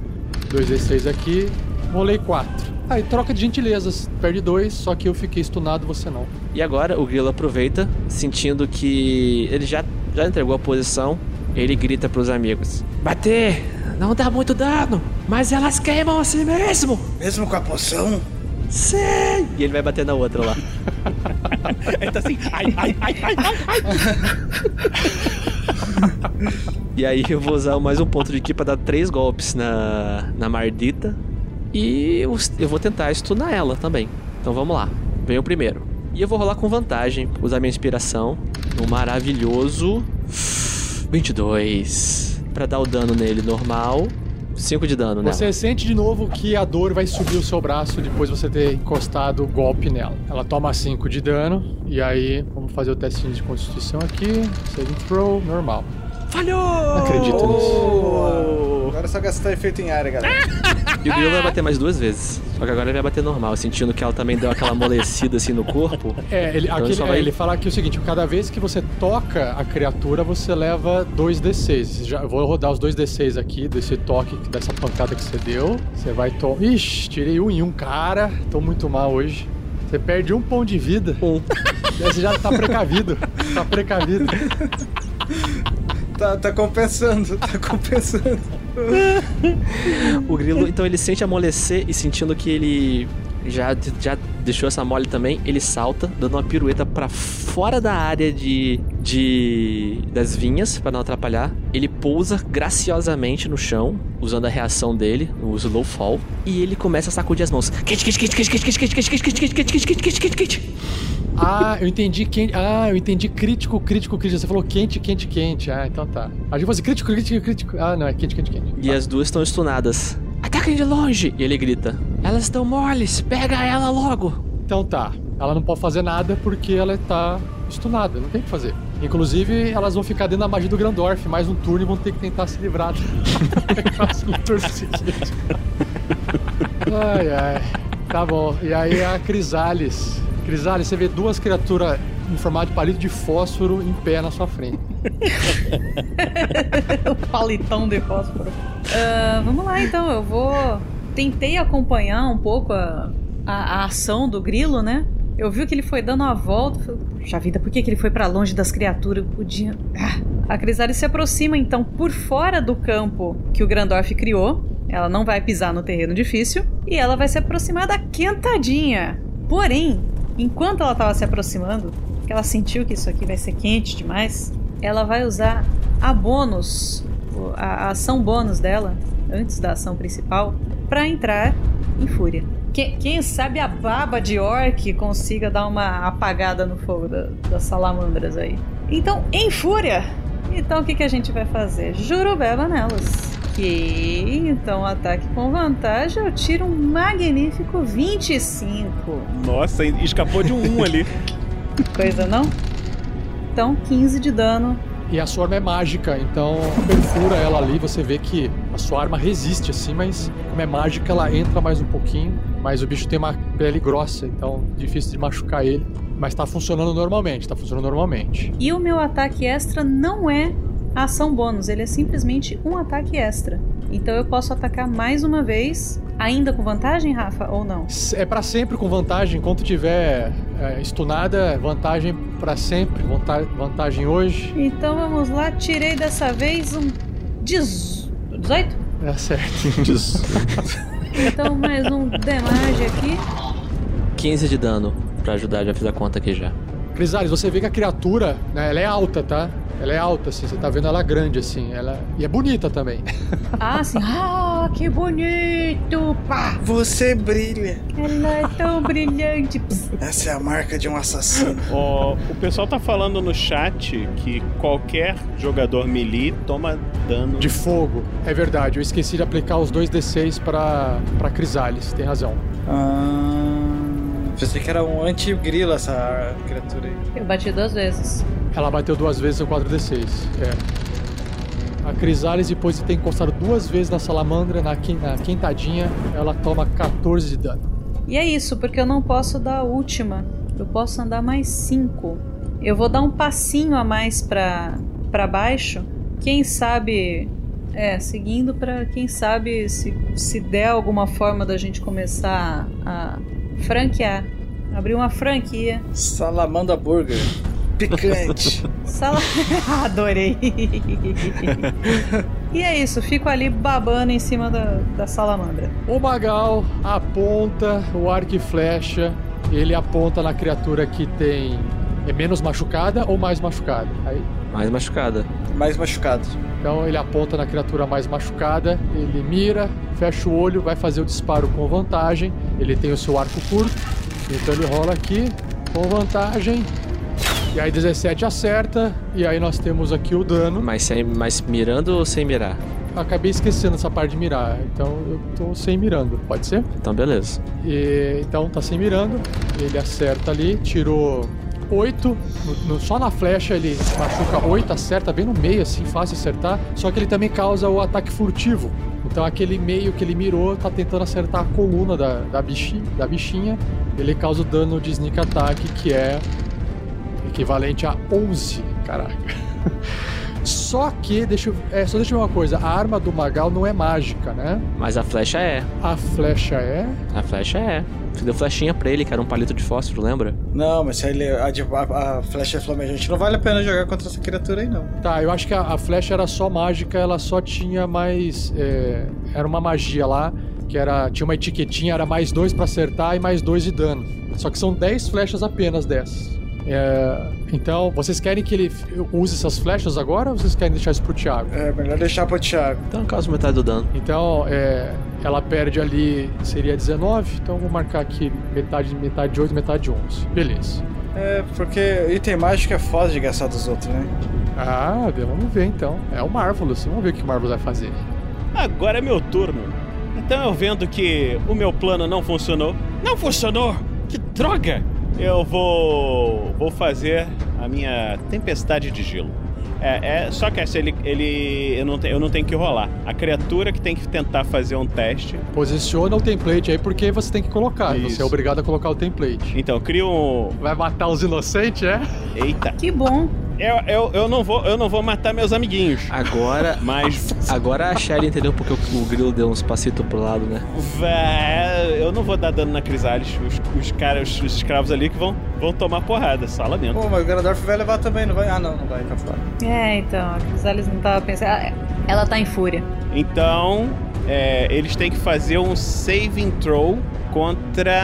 2d6 aqui, rolei 4. Aí troca de gentilezas, perde 2, só que eu fiquei stunado, você não. E agora o grilo aproveita, sentindo que ele já, já entregou a posição, ele grita pros amigos: Bater! Não dá muito dano, mas elas queimam assim mesmo! Mesmo com a poção? Sim! E ele vai bater na outra lá. Ele tá assim, ai, ai, ai, ai, ai, ai. E aí eu vou usar mais um ponto de ki pra dar três golpes na, na Mardita. E eu, eu vou tentar stunar ela também. Então vamos lá. Vem o primeiro. E eu vou rolar com vantagem, usar minha inspiração. Um maravilhoso 22. Pra dar o dano nele normal. 5 de dano, né? Você sente de novo que a dor vai subir o seu braço depois de você ter encostado o golpe nela. Ela toma 5 de dano, e aí vamos fazer o testinho de constituição aqui. Saving throw, normal. Falhou! Não acredito nisso. Agora é só gastar efeito em área, galera. E o grilo vai bater mais duas vezes. Só que agora ele vai bater normal, sentindo que ela também deu aquela amolecida assim no corpo. É, ele, Então aqui, ele é, vai- ele fala aqui o seguinte: cada vez que você toca a criatura, você leva 2d6. Já, eu vou rodar os 2d6 aqui, desse toque, dessa pancada que você deu. Você vai tomar. Ixi, tirei um em um, cara. Tô muito mal hoje. Você perde um ponto de vida. Um. Você já tá precavido. Tá precavido. Tá, tá compensando, tá compensando. O grilo, então ele sente amolecer e sentindo que ele já, já deixou essa mole também, ele salta, dando uma pirueta pra fora da área de, de das vinhas pra não atrapalhar. Ele pousa graciosamente no chão, usando a reação dele, o slow fall, e ele começa a sacudir as mãos. Quente, quente, quente, quente, quente, quente, quente, quente, quente, quente, quente, quente, quente, quente, quente. Ah, eu entendi quente. Ah, eu entendi crítico, crítico, crítico. Você falou quente, quente, quente. Ah, então tá. A gente fosse crítico, crítico, crítico. Ah, não, é quente, quente, quente. E as duas estão stunadas. Ataquem de longe! E ele grita: Elas estão moles, pega ela logo! Então tá. Ela não pode fazer nada porque ela tá stunada, não tem o que fazer. Inclusive, elas vão ficar dentro da magia do Grandorf mais um turno e vão ter que tentar se livrar do próximo turno seguinte. Ai, ai. Tá bom. E aí a Crisales. Crisales, você vê duas criaturas em formato de palito de fósforo em pé na sua frente. o palitão de fósforo. Uh, vamos lá então, eu vou. Tentei acompanhar um pouco a, a, a ação do grilo, né? Eu vi que ele foi dando a volta. Puxa vida, por que, que ele foi para longe das criaturas? Podia. Ah. A Crisalis se aproxima então por fora do campo que o Grandorf criou. Ela não vai pisar no terreno difícil. E ela vai se aproximar da quentadinha. Porém, enquanto ela estava se aproximando, que ela sentiu que isso aqui vai ser quente demais, ela vai usar a bônus, a ação bônus dela, antes da ação principal, para entrar em fúria. Quem, quem, sabe a baba de orc consiga dar uma apagada no fogo da, das salamandras aí. Então, em fúria! Então o que, que a gente vai fazer? Jurubeba nelas. Ok, então ataque com vantagem, eu tiro um magnífico 25. Nossa, escapou de um 1 ali. Coisa não? Então, 15 de dano e a sua arma é mágica, então perfura ela ali, você vê que a sua arma resiste assim, mas como é mágica, ela entra mais um pouquinho. Mas o bicho tem uma pele grossa, então difícil de machucar ele. Mas tá funcionando normalmente, tá funcionando normalmente. E o meu ataque extra não é ação bônus, ele é simplesmente um ataque extra. Então eu posso atacar mais uma vez Ainda com vantagem, Rafa, ou não? É para sempre com vantagem. Enquanto tiver é, stunada, vantagem para sempre. Vantagem hoje. Então vamos lá. Tirei dessa vez um 18? É certo. então mais um damage aqui. 15 de dano. Pra ajudar, já fiz a conta aqui já. Crisales, você vê que a criatura, né, ela é alta, tá? Ela é alta, assim, você tá vendo ela grande, assim. Ela... E é bonita também. Ah, sim. Ah, que bonito! Pá! Você brilha. Ela é tão brilhante. Essa é a marca de um assassino. Oh, o pessoal tá falando no chat que qualquer jogador melee toma dano. De fogo. É verdade, eu esqueci de aplicar os dois D6 pra, pra Crisales, tem razão. Ah. Pensei que era um anti-grilo essa criatura aí. Eu bati duas vezes. Ela bateu duas vezes no 4D6. É. A Crisales, depois de ter encostado duas vezes na salamandra, na, na quintadinha, ela toma 14 de dano. E é isso, porque eu não posso dar a última. Eu posso andar mais 5. Eu vou dar um passinho a mais pra, pra baixo. Quem sabe. É, seguindo para quem sabe se, se der alguma forma da gente começar a franquear. Abrir uma franquia. Salamanda Burger. Picante. Sala... Adorei. e é isso, fico ali babando em cima da, da salamandra. O Magal aponta o arco e flecha. Ele aponta na criatura que tem. É menos machucada ou mais machucada? Aí... Mais machucada. Mais machucado. Então ele aponta na criatura mais machucada, ele mira, fecha o olho, vai fazer o disparo com vantagem. Ele tem o seu arco curto, então ele rola aqui com vantagem. E aí 17 acerta, e aí nós temos aqui o dano. Mas, sem, mas mirando ou sem mirar? Acabei esquecendo essa parte de mirar, então eu tô sem mirando, pode ser? Então beleza. E, então tá sem mirando, ele acerta ali, tirou 8, no, no, só na flecha ele machuca 8, acerta bem no meio, assim, fácil acertar. Só que ele também causa o ataque furtivo. Então aquele meio que ele mirou tá tentando acertar a coluna da, da, bichinha, da bichinha. Ele causa o dano de sneak attack, que é equivalente a 11. Caraca. Só que, deixa eu, é, só deixa eu ver uma coisa, a arma do Magal não é mágica, né? Mas a flecha é. A flecha é? A flecha é. Você deu flechinha pra ele, que era um palito de fósforo, lembra? Não, mas se ele, a, a, a flecha é flamejante, não vale a pena jogar contra essa criatura aí, não. Tá, eu acho que a, a flecha era só mágica, ela só tinha mais. É, era uma magia lá, que era. Tinha uma etiquetinha, era mais dois para acertar e mais dois de dano. Só que são 10 flechas apenas dessas. É, então, vocês querem que ele use essas flechas agora ou vocês querem deixar isso pro Thiago? É, melhor deixar pro Thiago. Então, caso metade do dano. Então, é, ela perde ali, seria 19, então vou marcar aqui metade, metade de 8, metade de 11. Beleza. É, porque item mágico é foda de gastar dos outros, né? Ah, vamos ver então. É o Marvelous, vamos ver o que o Marvelous vai fazer. Agora é meu turno. Então eu vendo que o meu plano não funcionou. Não funcionou! Que droga! Eu vou vou fazer a minha tempestade de gelo. É, é só que essa, ele, ele eu, não te, eu não tenho que rolar. A criatura que tem que tentar fazer um teste. Posiciona o template aí porque você tem que colocar. Isso. Você é obrigado a colocar o template. Então, cria um. Vai matar os inocentes, é? Eita. Que bom. Eu, eu, eu, não vou, eu não vou matar meus amiguinhos. Agora, Mas. agora a Shelly entendeu porque o, o grilo deu uns passitos pro lado, né? Vé, eu não vou dar dano na Crisales. Os, os caras, os, os escravos ali que vão, vão tomar porrada. Só lamento. Pô, mas o Ganondorf vai levar também, não vai? Ah, não, não vai, tá fora. É, então, a Crisales não tava pensando. Ah, Ela tá em fúria. Então, é, eles têm que fazer um saving throw contra.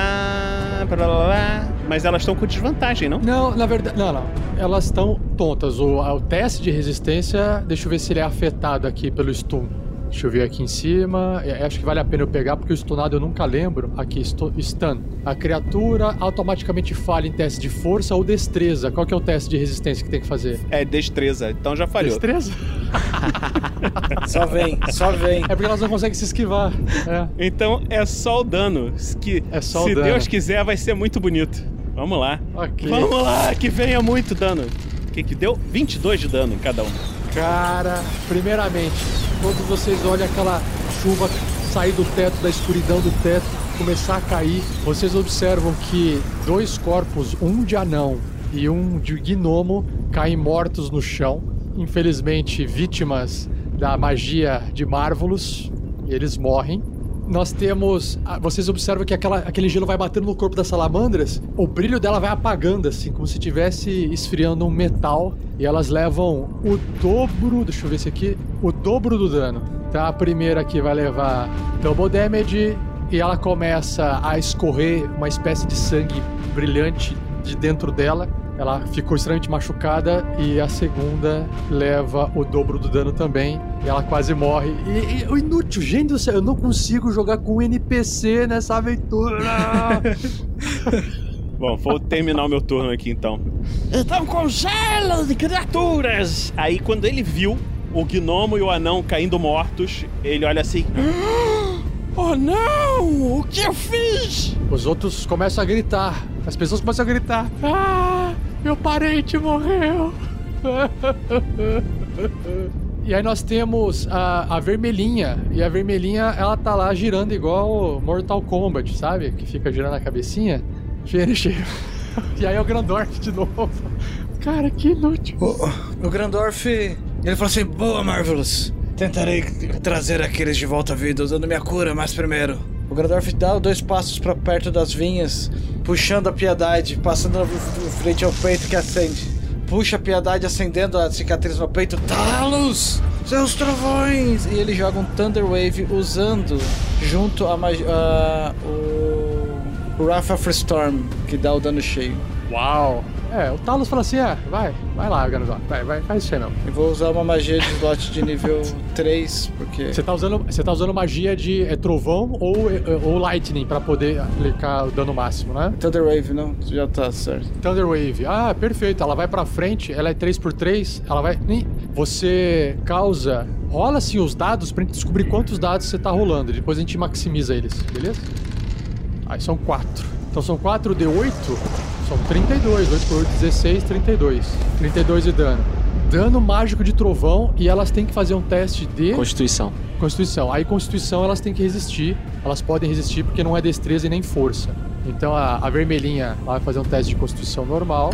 blá, blá, blá, Mas elas estão com desvantagem, não? Não, na verdade, não, não. Elas estão tontas. O, o teste de resistência, deixa eu ver se ele é afetado aqui pelo stun. Deixa eu ver aqui em cima. É, acho que vale a pena eu pegar, porque o stunado eu nunca lembro. Aqui, stu- stun. A criatura automaticamente falha em teste de força ou destreza. Qual que é o teste de resistência que tem que fazer? É destreza, então já falhou. Destreza? Só vem, só vem. É porque elas não conseguem se esquivar. É. Então é só o dano. Que, É só o se dano. Deus quiser, vai ser muito bonito. Vamos lá. Ok. Vamos lá, que venha muito dano. O que que deu? 22 de dano em cada um. Cara, primeiramente, quando vocês olham aquela chuva sair do teto, da escuridão do teto, começar a cair, vocês observam que dois corpos, um de anão e um de gnomo, caem mortos no chão. Infelizmente, vítimas da magia de Marvelous. Eles morrem. Nós temos. ah, Vocês observam que aquela, aquele gelo vai batendo no corpo das salamandras. O brilho dela vai apagando, assim, como se estivesse esfriando um metal. E elas levam o dobro. Deixa eu ver esse aqui. O dobro do dano. Então a primeira aqui vai levar double damage. E ela começa a escorrer uma espécie de sangue brilhante de dentro dela. Ela ficou extremamente machucada e a segunda leva o dobro do dano também. E ela quase morre. E, e o inútil, gente do céu, eu não consigo jogar com um NPC nessa aventura. Bom, vou terminar o meu turno aqui então. Então congela de criaturas! Aí quando ele viu o gnomo e o anão caindo mortos, ele olha assim. Oh não! O que eu fiz? Os outros começam a gritar. As pessoas começam a gritar. Ah, meu parente morreu. E aí nós temos a, a vermelhinha. E a vermelhinha, ela tá lá girando igual Mortal Kombat, sabe? Que fica girando a cabecinha. Finish. E aí é o Grandorf de novo. Cara, que inútil. O, o Grandorf, ele falou assim: Boa, Marvelous. Tentarei trazer aqueles de volta à vida usando minha cura, mas primeiro. O Grandorf dá dois passos pra perto das vinhas, puxando a piedade, passando f- frente ao peito que acende. Puxa a piedade, acendendo a cicatriz no peito. Talos! Seus trovões! E ele joga um Thunder Wave usando junto a, a o. Of Storm, que dá o dano cheio. Uau. É, o Talos fala assim: é, vai, vai lá, Grandorf. Vai, vai, faz isso aí mesmo. Eu vou usar uma magia de slot de nível 3, porque. Você tá usando, você tá usando magia de é, trovão ou, é, ou lightning pra poder aplicar o dano máximo, né? Thunder Wave, não? Já tá certo. Thunder Wave. Ah, perfeito. Ela vai pra frente, ela é 3x3, ela vai. Você causa. Rola assim os dados pra gente descobrir quantos dados você tá rolando. Depois a gente maximiza eles, beleza? Aí são 4. Então são 4 de 8, são 32. 8 por 8, 16, 32. 32 de dano. Dano mágico de trovão e elas têm que fazer um teste de. Constituição. Constituição. Aí, Constituição, elas têm que resistir. Elas podem resistir porque não é destreza e nem força. Então, a, a vermelhinha vai fazer um teste de Constituição normal.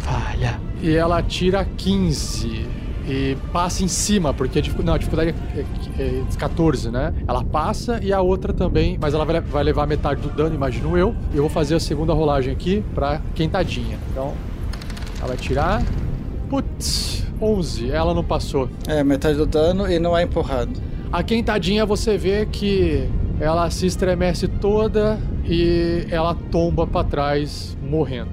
Falha. E ela tira 15. E passa em cima, porque a dificu- não, a dificuldade é, é, é 14, né? Ela passa e a outra também, mas ela vai, vai levar metade do dano, imagino eu. E eu vou fazer a segunda rolagem aqui pra quentadinha. Então, ela vai tirar. Putz, 11. Ela não passou. É, metade do dano e não é empurrado. A quentadinha você vê que ela se estremece toda e ela tomba pra trás morrendo.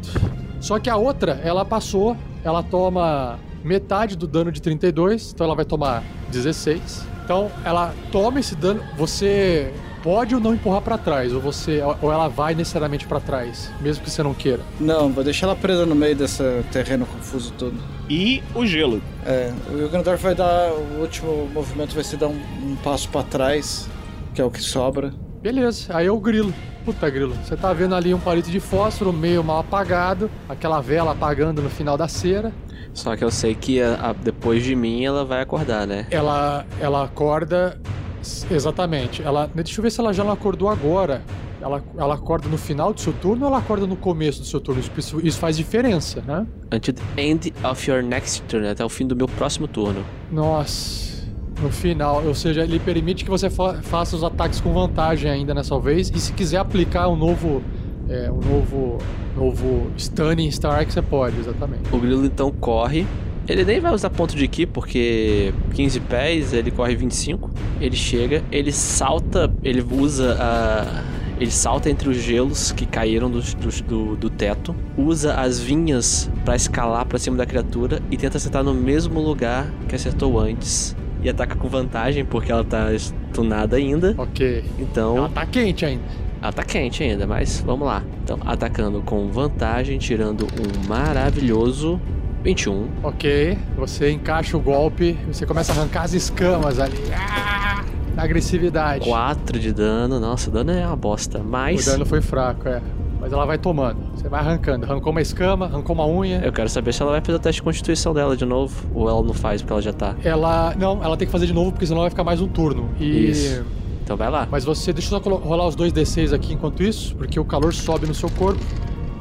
Só que a outra, ela passou, ela toma metade do dano de 32, então ela vai tomar 16. Então ela toma esse dano, você pode ou não empurrar pra trás, ou você ou ela vai necessariamente pra trás, mesmo que você não queira. Não, vou deixar ela presa no meio desse terreno confuso todo. E o gelo. É, o Grandorf vai dar. O último movimento vai ser dar um, um passo pra trás, que é o que sobra. Beleza, aí é o grilo. Puta grilo, você tá vendo ali um palito de fósforo meio mal apagado, aquela vela apagando no final da cera. Só que eu sei que a- a- depois de mim ela vai acordar, né? Ela, ela acorda. Exatamente. Ela, deixa eu ver se ela já não acordou agora. Ela, ela acorda no final do seu turno ou ela acorda no começo do seu turno? Isso, isso faz diferença, né? Until the end of your next turn, até o fim do meu próximo turno. Nossa. No final, ou seja, ele permite que você fa- faça os ataques com vantagem ainda nessa vez. E se quiser aplicar um novo. É, um novo. Novo Stunning Strike, você pode, exatamente. O grilo então corre. Ele nem vai usar ponto de ki, porque 15 pés, ele corre 25. Ele chega, ele salta, ele usa a. Ele salta entre os gelos que caíram do, do, do, do teto, usa as vinhas pra escalar pra cima da criatura e tenta acertar no mesmo lugar que acertou antes. E ataca com vantagem, porque ela tá stunada ainda. Ok. Então. Ela tá quente ainda. Ela tá quente ainda, mas vamos lá. Então, atacando com vantagem, tirando um maravilhoso 21. Ok, você encaixa o golpe, você começa a arrancar as escamas ali. Ah, na agressividade. 4 de dano. Nossa, o dano é uma bosta. Mas O dano foi fraco, é. Mas ela vai tomando. Você vai arrancando. Arrancou uma escama, arrancou uma unha. eu quero saber se ela vai fazer o teste de constituição dela de novo. Ou ela não faz porque ela já tá. Ela. Não, ela tem que fazer de novo, porque senão ela vai ficar mais um turno. E. Isso. Então vai lá. Mas você. Deixa eu só rolar os dois D6 aqui enquanto isso, porque o calor sobe no seu corpo.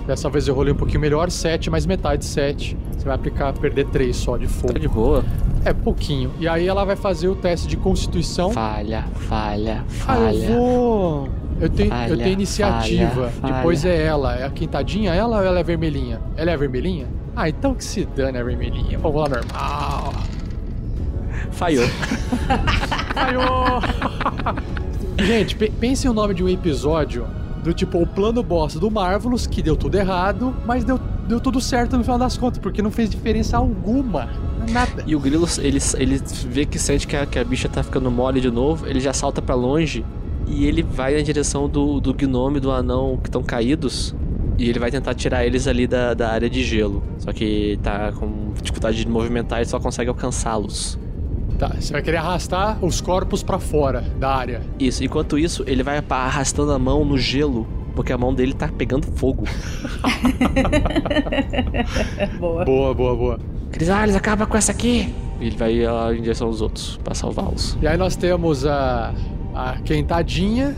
Dessa vez eu rolei um pouquinho melhor, 7 mais metade, 7. Você vai aplicar, perder 3 só de fogo. Tá de boa. É pouquinho. E aí ela vai fazer o teste de constituição. Falha, falha, Ah, falha. eu vou. Eu tenho, eu Falha, tenho iniciativa. falha, falha. Depois é ela. É a quintadinha ela ou ela é vermelhinha? Ela é vermelhinha? Ah, então que se dane a vermelhinha. Vamos lá, normal. Falhou. Falhou! Gente, pe pense o nome de um episódio do tipo o plano boss do Marvelous, que deu tudo errado, mas deu, deu tudo certo no final das contas, porque não fez diferença alguma. Nada. E o grilo, ele, ele vê que sente que a, que a bicha tá ficando mole de novo, ele já salta pra longe e ele vai na direção do, do gnome do anão que estão caídos. E ele vai tentar tirar eles ali da, da área de gelo. Só que tá com dificuldade de movimentar e só consegue alcançá-los. Tá, você vai querer arrastar os corpos pra fora da área. Isso, enquanto isso, ele vai arrastando a mão no gelo, porque a mão dele tá pegando fogo. Boa. Boa, boa, boa. Crisales, acaba com essa aqui! E ele vai ah, em direção aos outros pra salvá-los. E aí nós temos a, a Quentadinha.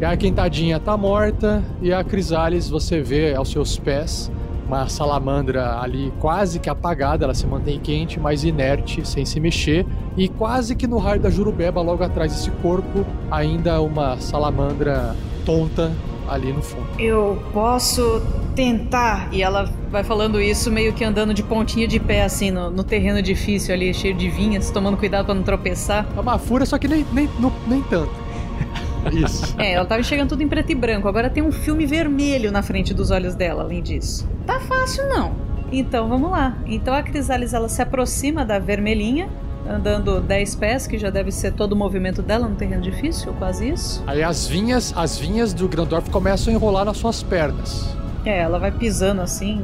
E a Quentadinha tá morta. E a Crisales, você vê aos seus pés uma salamandra ali quase que apagada. Ela se mantém quente, mas inerte, sem se mexer. E quase que no raio da Jurubeba, logo atrás desse corpo, ainda uma salamandra tonta ali no fundo. Eu posso tentar. E ela vai falando isso meio que andando de pontinha de pé, assim, no, no terreno difícil ali, cheio de vinhas, tomando cuidado pra não tropeçar. É uma fúria, só que nem, nem, não- nem tanto. Isso. É, ela tava enxergando tudo em preto e branco. Agora tem um filme vermelho na frente dos olhos dela, além disso. Tá fácil, não. Então vamos lá. Então a Crisalis ela se aproxima da vermelhinha, andando 10 pés, que já deve ser todo o movimento dela no terreno difícil, quase isso. Aí as vinhas, as vinhas do Grandorf começam a enrolar nas suas pernas. É, ela vai pisando assim.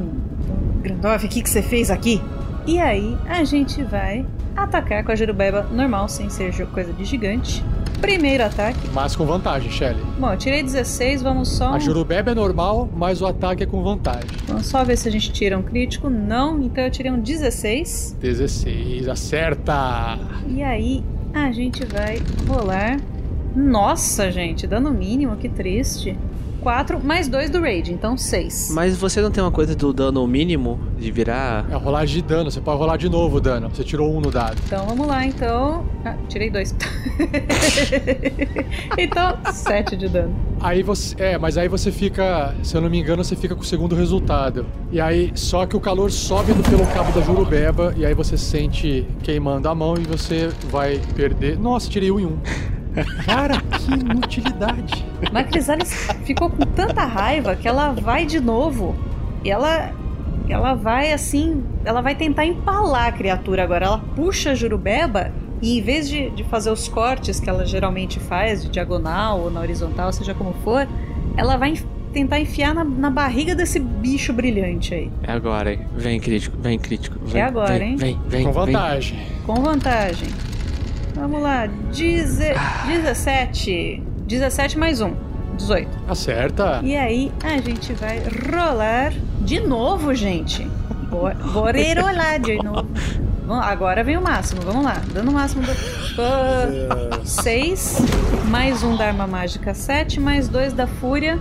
Grandorf, o que, que você fez aqui? E aí a gente vai atacar com a Jerubeba normal, sem ser coisa de gigante. Primeiro ataque. Mas com vantagem, Shelly. Bom, eu tirei 16, vamos só. A Jurubeba é normal, mas o ataque é com vantagem. Vamos só ver se a gente tira um crítico. Não, então eu tirei um 16. 16, acerta! E aí a gente vai rolar. Nossa, gente, dano mínimo, que triste. 4 mais 2 do Raid, então 6. Mas você não tem uma coisa do dano mínimo de virar. É rolagem de dano, você pode rolar de novo o dano. Você tirou um no dado. Então vamos lá, então. Ah, tirei 2. então, 7 de dano. Aí você. É, mas aí você fica. Se eu não me engano, você fica com o segundo resultado. E aí, só que o calor sobe do- pelo cabo da Jurubeba, e aí você sente queimando a mão e você vai perder. Nossa, tirei um e um. Cara, que inutilidade. Mas a Crisalis ficou com tanta raiva que ela vai de novo. E ela. Ela vai assim. Ela vai tentar empalar a criatura agora. Ela puxa a Jurubeba e em vez de, de fazer os cortes que ela geralmente faz, de diagonal ou na horizontal, seja como for, ela vai tentar enfiar na, na barriga desse bicho brilhante aí. É agora, hein? Vem, crítico, vem, crítico. Vem, É agora, vem, hein? Vem, vem. Com vem. vantagem. Com vantagem. Vamos lá. Deze... 17. 17 mais 1. 18. Acerta. E aí a gente vai rolar de novo, gente. Bo- Bora rolar de novo. Vamos- Agora vem o máximo, vamos lá. Dando o máximo do. 6, mais um da arma mágica, 7, mais 2 da fúria,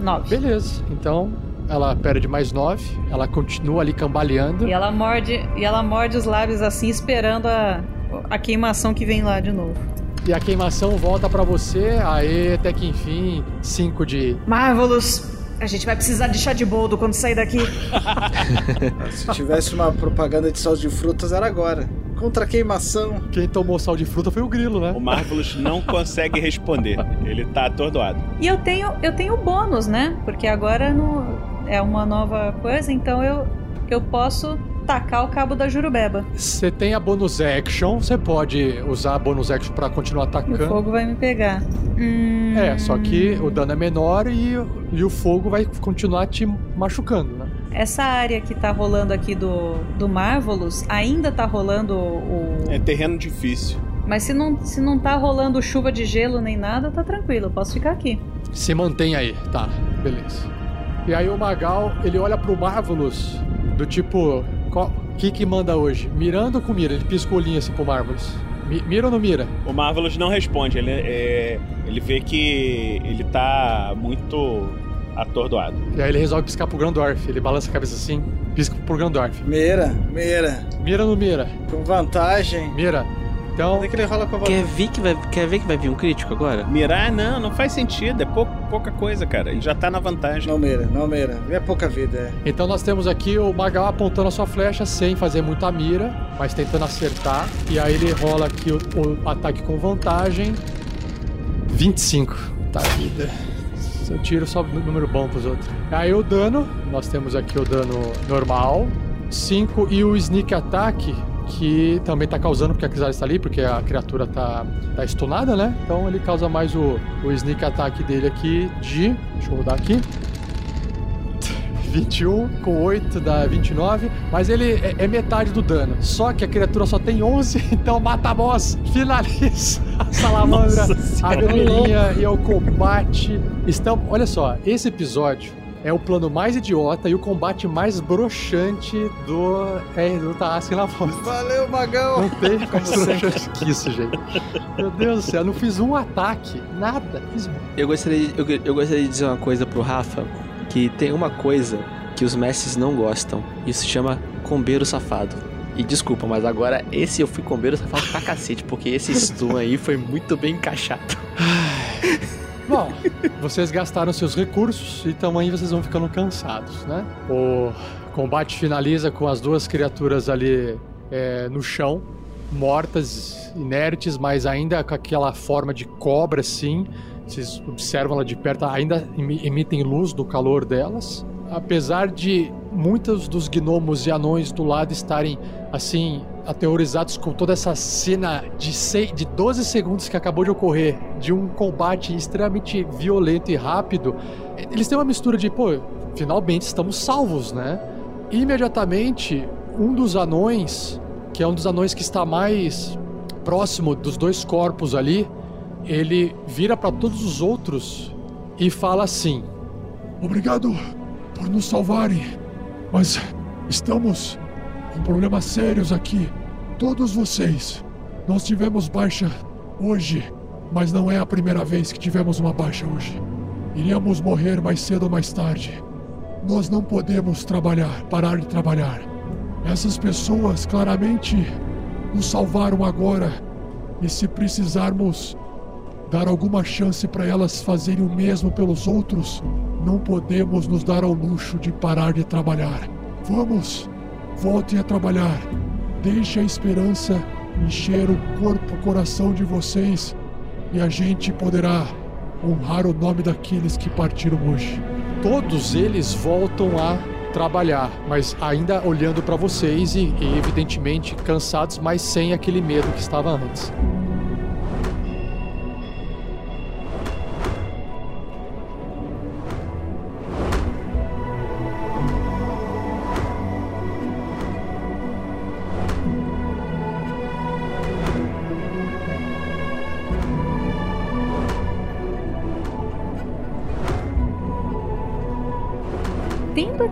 9. Beleza. Então, ela perde mais 9. Ela continua ali cambaleando. E ela morde, e ela morde os lábios assim, esperando a, a queimação que vem lá de novo. E a queimação volta pra você. Aê, até que enfim, 5 de. Marvelous, a gente vai precisar de chá de boldo quando sair daqui. Se tivesse uma propaganda de sal de frutas, era agora. Contra a queimação. Quem tomou sal de fruta foi o grilo, né? O Marvelous não consegue responder. Ele tá atordoado. E eu tenho, eu tenho bônus, né? Porque agora no, é uma nova coisa, então eu, eu posso tacar o cabo da Jurubeba. Você tem a bonus action. Você pode usar a bonus action pra continuar E o atacando. fogo vai me pegar. Hum, É, só que o dano é menor e, e o fogo vai continuar te machucando, né? Essa área que tá rolando aqui do, do Marvelous ainda tá rolando o. É terreno difícil. Mas se não, se não tá rolando chuva de gelo nem nada, tá tranquilo, eu posso ficar aqui. Se mantém aí, tá, beleza. E aí o Magal, ele olha pro Marvelous, do tipo, o que que manda hoje? Mirando ou com mira? Ele pisca o olhinho assim pro Marvelous. Mi- mira ou não mira? O Marvelous não responde. Ele, é, ele vê que ele tá muito atordoado. E aí ele resolve piscar pro Grandorf. Ele balança a cabeça assim, pisca pro Grandorf. Mira, mira. Mira ou não mira? Com vantagem. Mira. Então, Tem que ele rola com Quer vantagem. ver, que vai, quer ver que vai vir um crítico agora? Mirar, não, não faz sentido. É pou- pouca coisa, cara. Ele já tá na vantagem. Não mira, não mira. É pouca vida, é. então nós temos aqui o Magal apontando a sua flecha sem fazer muita mira, mas tentando acertar. E aí ele rola aqui o, o ataque com vantagem. 25. Tá vida. Eu tiro só o número bom pros outros. Aí o dano, nós temos aqui o dano normal. 5 e o sneak attack, que também tá causando, porque a Crisalis tá ali, porque a criatura tá, tá stunada, né? Então ele causa mais o, o sneak attack dele aqui de. Deixa eu rodar aqui. 21 com 8 dá 29, mas ele é, é metade do dano. Só que a criatura só tem 11, então mata a boss, finaliza a salamandra, a Senhora. gamelinha e o combate. Estão, olha só, esse episódio é o plano mais idiota e o combate mais broxante do é, do Tarrasque na volta. Valeu, Magão! Não tem mais broxante que isso, gente. Meu Deus do céu, eu não fiz um ataque, nada. Fiz Eu gostaria, eu, eu gostaria de dizer uma coisa pro Rafa, que tem uma coisa que os mestres não gostam. Isso se chama combeiro safado. E desculpa, mas agora esse eu fui combeiro safado pra cacete, porque esse stun aí foi muito bem encaixado. Bom, vocês gastaram seus recursos e também vocês vão ficando cansados, né? O combate finaliza com as duas criaturas ali é, no chão, mortas, inertes, mas ainda com aquela forma de cobra, assim. Vocês observam ela de perto, ainda emi- emitem luz do calor delas. Apesar de muitos dos gnomos e anões do lado estarem, assim, aterrorizados com toda essa cena de, sei, de 12 segundos que acabou de ocorrer, de um combate extremamente violento e rápido, eles têm uma mistura de, pô, finalmente estamos salvos, né? Imediatamente, um dos anões, que é um dos anões que está mais próximo dos dois corpos ali, ele vira para todos os outros e fala assim: Obrigado por nos salvarem, mas estamos com problemas sérios aqui. Todos vocês. Nós tivemos baixa hoje, mas não é a primeira vez que tivemos uma baixa hoje. Iríamos morrer mais cedo ou mais tarde. Nós não podemos trabalhar, parar de trabalhar. Essas pessoas claramente nos salvaram agora. E se precisarmos dar alguma chance para elas fazerem o mesmo pelos outros, não podemos nos dar ao luxo de parar de trabalhar. Vamos, voltem a trabalhar. Deixe a esperança encher o corpo, o coração de vocês e a gente poderá honrar o nome daqueles que partiram hoje. todos eles voltam a trabalhar, mas ainda olhando para vocês e, e, evidentemente cansados, mas sem aquele medo que estava antes.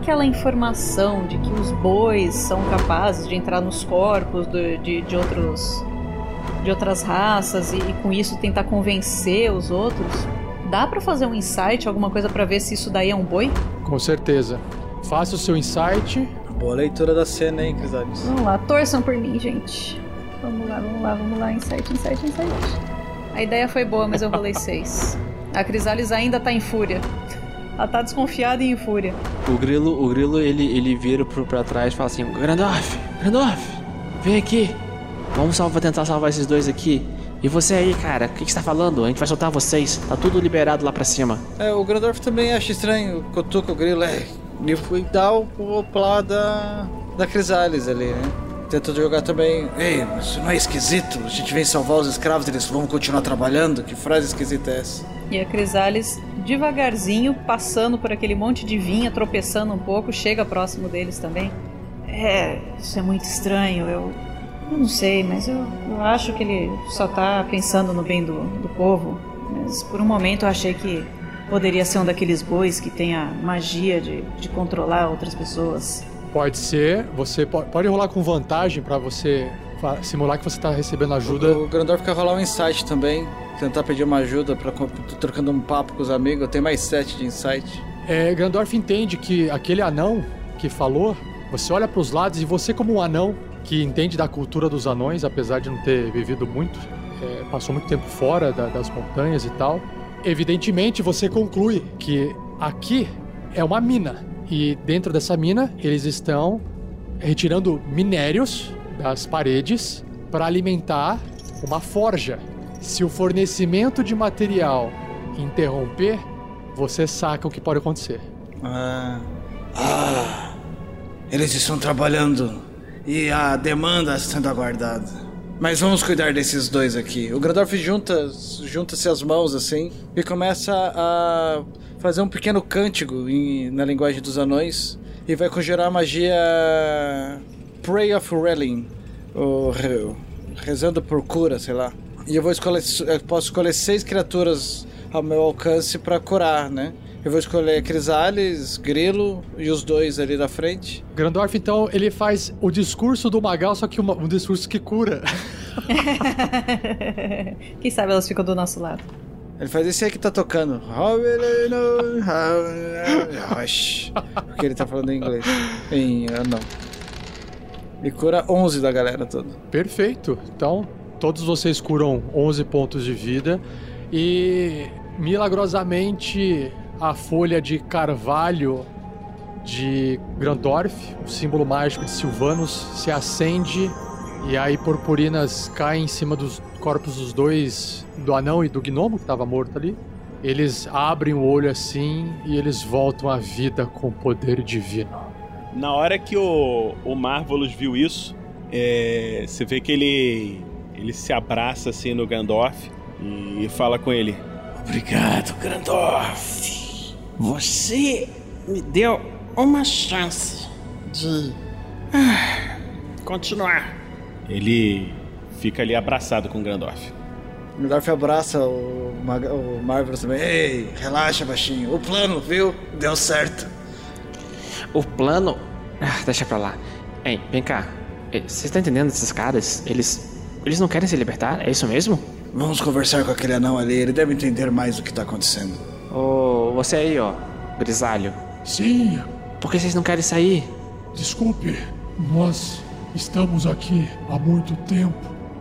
Aquela informação de que os bois são capazes de entrar nos corpos de, de, de outros de outras raças e, e, com isso tentar convencer os outros, dá para fazer um insight, alguma coisa para ver se isso daí é um boi? Com certeza. Faça o seu insight. Boa leitura da cena, hein, Crisales? Vamos lá, torçam por mim, gente. Vamos lá, vamos lá, vamos lá. Insight, insight, insight. A ideia foi boa, mas eu rolei seis. A Crisales ainda tá em fúria. Ela tá desconfiada e em fúria. O grilo, o grilo ele, ele vira pro, pra trás e fala assim: Grandorf, Grandorf, vem aqui. Vamos salvar, tentar salvar esses dois aqui. E você aí, cara, o que, que você tá falando? A gente vai soltar vocês. Tá tudo liberado lá pra cima. É, o Grandorf também acha estranho. Cutuca o grilo, é. Ele foi dar o, o plá da, da Crisales ali, né? Tenta jogar também. Ei, isso não é esquisito? A gente vem salvar os escravos, eles vão continuar trabalhando? Que frase esquisita é essa? E a Crisales, devagarzinho, passando por aquele monte de vinha, tropeçando um pouco, chega próximo deles também. É, isso é muito estranho. Eu, eu não sei, mas eu, eu acho que ele só tá pensando no bem do, do povo. Mas por um momento eu achei que poderia ser um daqueles bois que tem a magia de, de controlar outras pessoas. Pode ser. Você pode, pode rolar com vantagem para você simular que você tá recebendo ajuda. O, o Grandor fica rolar um insight também. Tentar pedir uma ajuda para trocando um papo com os amigos. Eu tenho mais 7 de insight. É, Grandorf entende que aquele anão que falou, você olha para os lados e você como um anão que entende da cultura dos anões, apesar de não ter vivido muito, é, passou muito tempo fora da, das montanhas e tal. Evidentemente, você conclui que aqui é uma mina e dentro dessa mina eles estão retirando minérios das paredes para alimentar uma forja. Se o fornecimento de material interromper, você saca o que pode acontecer. Ah, ah eles estão trabalhando e a demanda sendo aguardada. Mas vamos cuidar desses dois aqui. O Gradorf junta, junta-se as mãos assim e começa a fazer um pequeno cântico em, na linguagem dos anões e vai conjurar magia Pray of Relling, ou rezando por cura, sei lá. E eu vou escolher, eu posso escolher seis criaturas ao meu alcance para curar, né? Eu vou escolher Crisales, Grilo e os dois ali da frente. Grandorf, então, ele faz o discurso do Magal, só que uma, um discurso que cura. Quem sabe elas ficam do nosso lado. Ele faz esse aí que tá tocando. Porque ele tá falando em inglês. Em. Ah, não. E cura 11 da galera toda. Perfeito. Então, todos vocês curam 11 pontos de vida. E milagrosamente a folha de carvalho de Grandorf, o símbolo mágico de Silvanus, se acende e aí purpurinas caem em cima dos corpos dos dois, do anão e do gnomo que estava morto ali. Eles abrem o olho assim e eles voltam à vida com poder divino. Na hora que o, o Marvelous viu isso, é, você vê que ele, ele se abraça assim no Gandorf e fala com ele: Obrigado, Grandorf. Você me deu uma chance de ah, continuar. Ele fica ali abraçado com o Grandorf. O Grandorf abraça o, Mag o também. Ei, relaxa, baixinho. O plano, viu? Deu certo. O plano. Ah, deixa pra lá. Ei, vem cá. Você tá entendendo esses caras? Eles. Eles não querem se libertar? É isso mesmo? Vamos conversar com aquele anão ali. Ele deve entender mais do que tá acontecendo. Ô, oh, você aí, ó. Grisalho. Sim. Por que vocês não querem sair? Desculpe. Nós estamos aqui há muito tempo.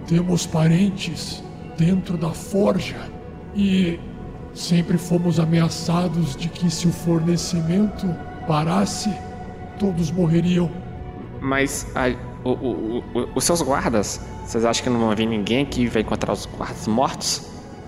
Temos parentes dentro da forja. E sempre fomos ameaçados de que se o fornecimento parasse, todos morreriam. Mas a, o, o, o, os seus guardas, vocês acham que não vai vir ninguém que vai encontrar os guardas mortos?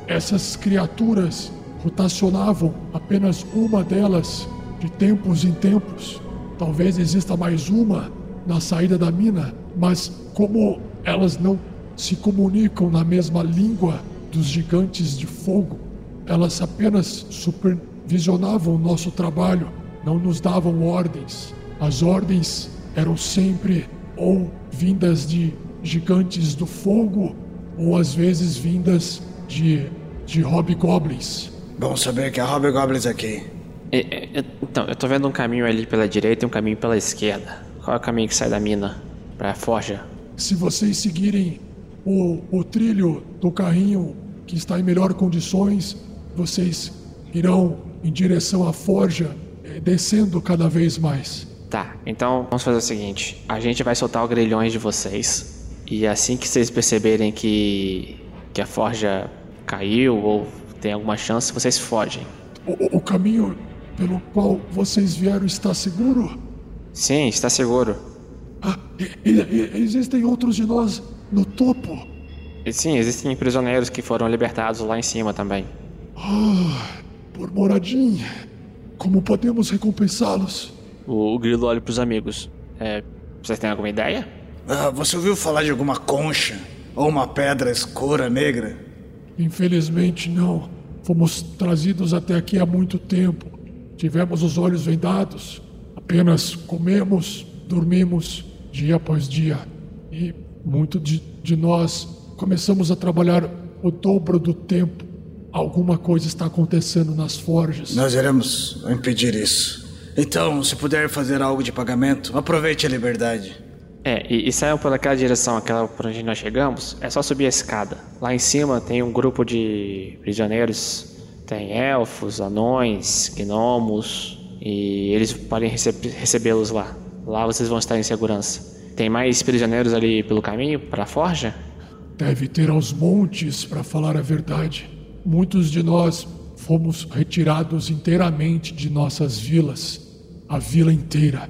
Essas criaturas rotacionavam apenas uma delas de tempos em tempos. Talvez exista mais uma na saída da mina, mas como elas não se comunicam na mesma língua dos gigantes de fogo, elas apenas supervisionavam o nosso trabalho, não nos davam ordens. As ordens eram sempre ou vindas de gigantes do fogo, ou às vezes vindas de, de hobgoblins. Bom saber que há hobgoblins aqui. É, é, é, então, eu tô vendo um caminho ali pela direita e um caminho pela esquerda. Qual é o caminho que sai da mina pra forja? Se vocês seguirem o, o trilho do carrinho que está em melhor condições, vocês irão em direção à forja, descendo cada vez mais. Tá, então vamos fazer o seguinte: a gente vai soltar os grilhões de vocês. E assim que vocês perceberem que, que a forja caiu ou tem alguma chance, vocês fogem. O, o caminho pelo qual vocês vieram está seguro? Sim, está seguro. Ah, e, e, existem outros de nós no topo? Sim, existem prisioneiros que foram libertados lá em cima também. Ah, por moradinha. Como podemos recompensá-los? O, o grilo olha para os amigos. É, vocês têm alguma ideia? Ah, você ouviu falar de alguma concha? Ou uma pedra escura negra? Infelizmente não. Fomos trazidos até aqui há muito tempo. Tivemos os olhos vendados. Apenas comemos, dormimos dia após dia. E muito de, de nós começamos a trabalhar o dobro do tempo. Alguma coisa está acontecendo nas forjas. Nós iremos impedir isso. Então, se puder fazer algo de pagamento, aproveite a liberdade. É, e, e saiam por aquela direção, aquela por onde nós chegamos, é só subir a escada. Lá em cima tem um grupo de prisioneiros, tem elfos, anões, gnomos, e eles podem receb recebê-los lá. Lá vocês vão estar em segurança. Tem mais prisioneiros ali pelo caminho, para a forja? Deve ter aos montes, para falar a verdade. Muitos de nós fomos retirados inteiramente de nossas vilas. A vila inteira.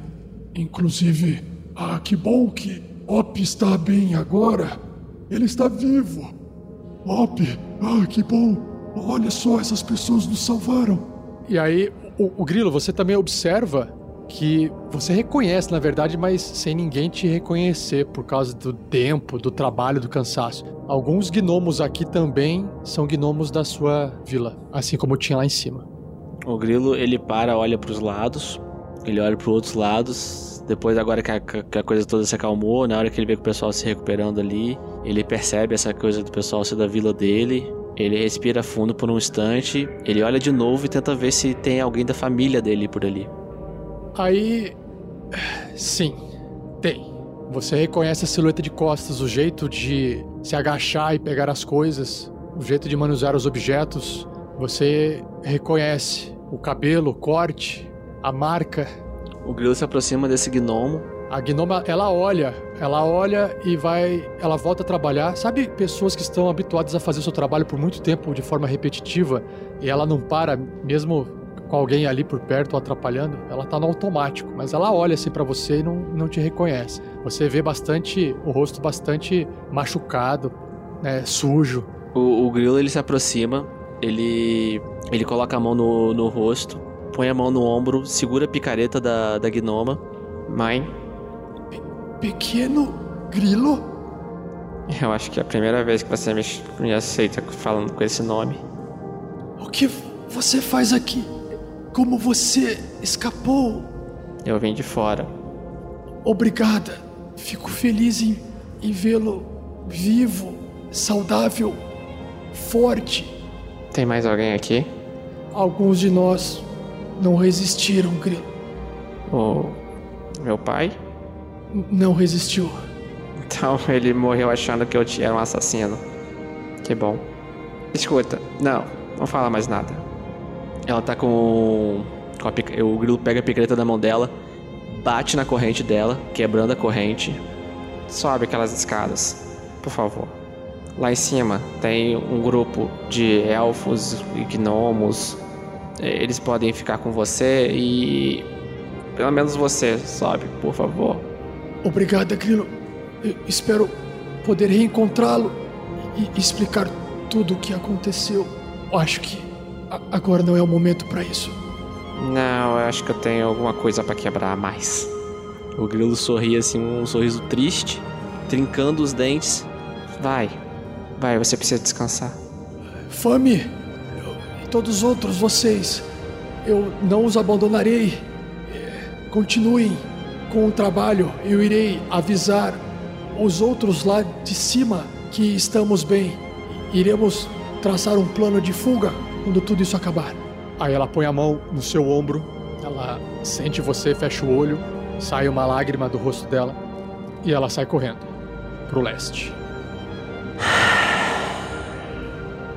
Inclusive, ah, que bom que Op está bem agora. Ele está vivo. Op, ah, que bom. Olha só, essas pessoas nos salvaram. E aí, o, o Grilo, você também observa que você reconhece, na verdade, mas sem ninguém te reconhecer por causa do tempo, do trabalho, do cansaço. Alguns gnomos aqui também são gnomos da sua vila, assim como tinha lá em cima. O grilo ele para, olha para os lados, ele olha para outros lados. Depois, agora que a, que a, coisa toda se acalmou, na hora que ele vê que o pessoal se recuperando ali, ele percebe essa coisa do pessoal ser da vila dele. Ele respira fundo por um instante, ele olha de novo e tenta ver se tem alguém da família dele por ali. Aí. Sim, tem. Você reconhece a silhueta de costas, o jeito de se agachar e pegar as coisas, o jeito de manusear os objetos. Você reconhece o cabelo, o corte, a marca. O grilo se aproxima desse gnomo. A gnoma, ela olha, ela olha e vai, ela volta a trabalhar. Sabe pessoas que estão habituadas a fazer o seu trabalho por muito tempo de forma repetitiva e ela não para, mesmo com alguém ali por perto atrapalhando, ela tá no automático, mas ela olha assim para você e não, não te reconhece. Você vê bastante, o rosto bastante machucado, né, sujo. O, o grilo ele se aproxima, ele ele coloca a mão no, no rosto, põe a mão no ombro, segura a picareta da, da gnoma. Mãe. Pe pequeno grilo? Eu acho que é a primeira vez que você me, me aceita falando com esse nome. O que você faz aqui? Como você escapou? Eu vim de fora. Obrigada. Fico feliz em, em vê-lo vivo, saudável, forte. Tem mais alguém aqui? Alguns de nós não resistiram, Grilo. O meu pai? N não resistiu. Então ele morreu achando que eu era um assassino. Que bom. Escuta, não, não fala mais nada. Ela tá com. com a, o grilo pega a picareta da mão dela, bate na corrente dela, quebrando a corrente. Sobe aquelas escadas, por favor. Lá em cima tem um grupo de elfos e gnomos. Eles podem ficar com você e. Pelo menos você, sobe, por favor. Obrigada, Grilo. Espero poder reencontrá-lo e explicar tudo o que aconteceu. Eu acho que agora não é o momento para isso. Não, eu acho que eu tenho alguma coisa para quebrar mais. O grilo sorri assim, um sorriso triste, trincando os dentes. Vai, vai, você precisa descansar. Fame, e todos os outros, vocês, eu não os abandonarei. Continuem com o trabalho, eu irei avisar os outros lá de cima que estamos bem. Iremos traçar um plano de fuga quando tudo isso acabar. Aí ela põe a mão no seu ombro, ela sente você, fecha o olho, sai uma lágrima do rosto dela e ela sai correndo pro leste.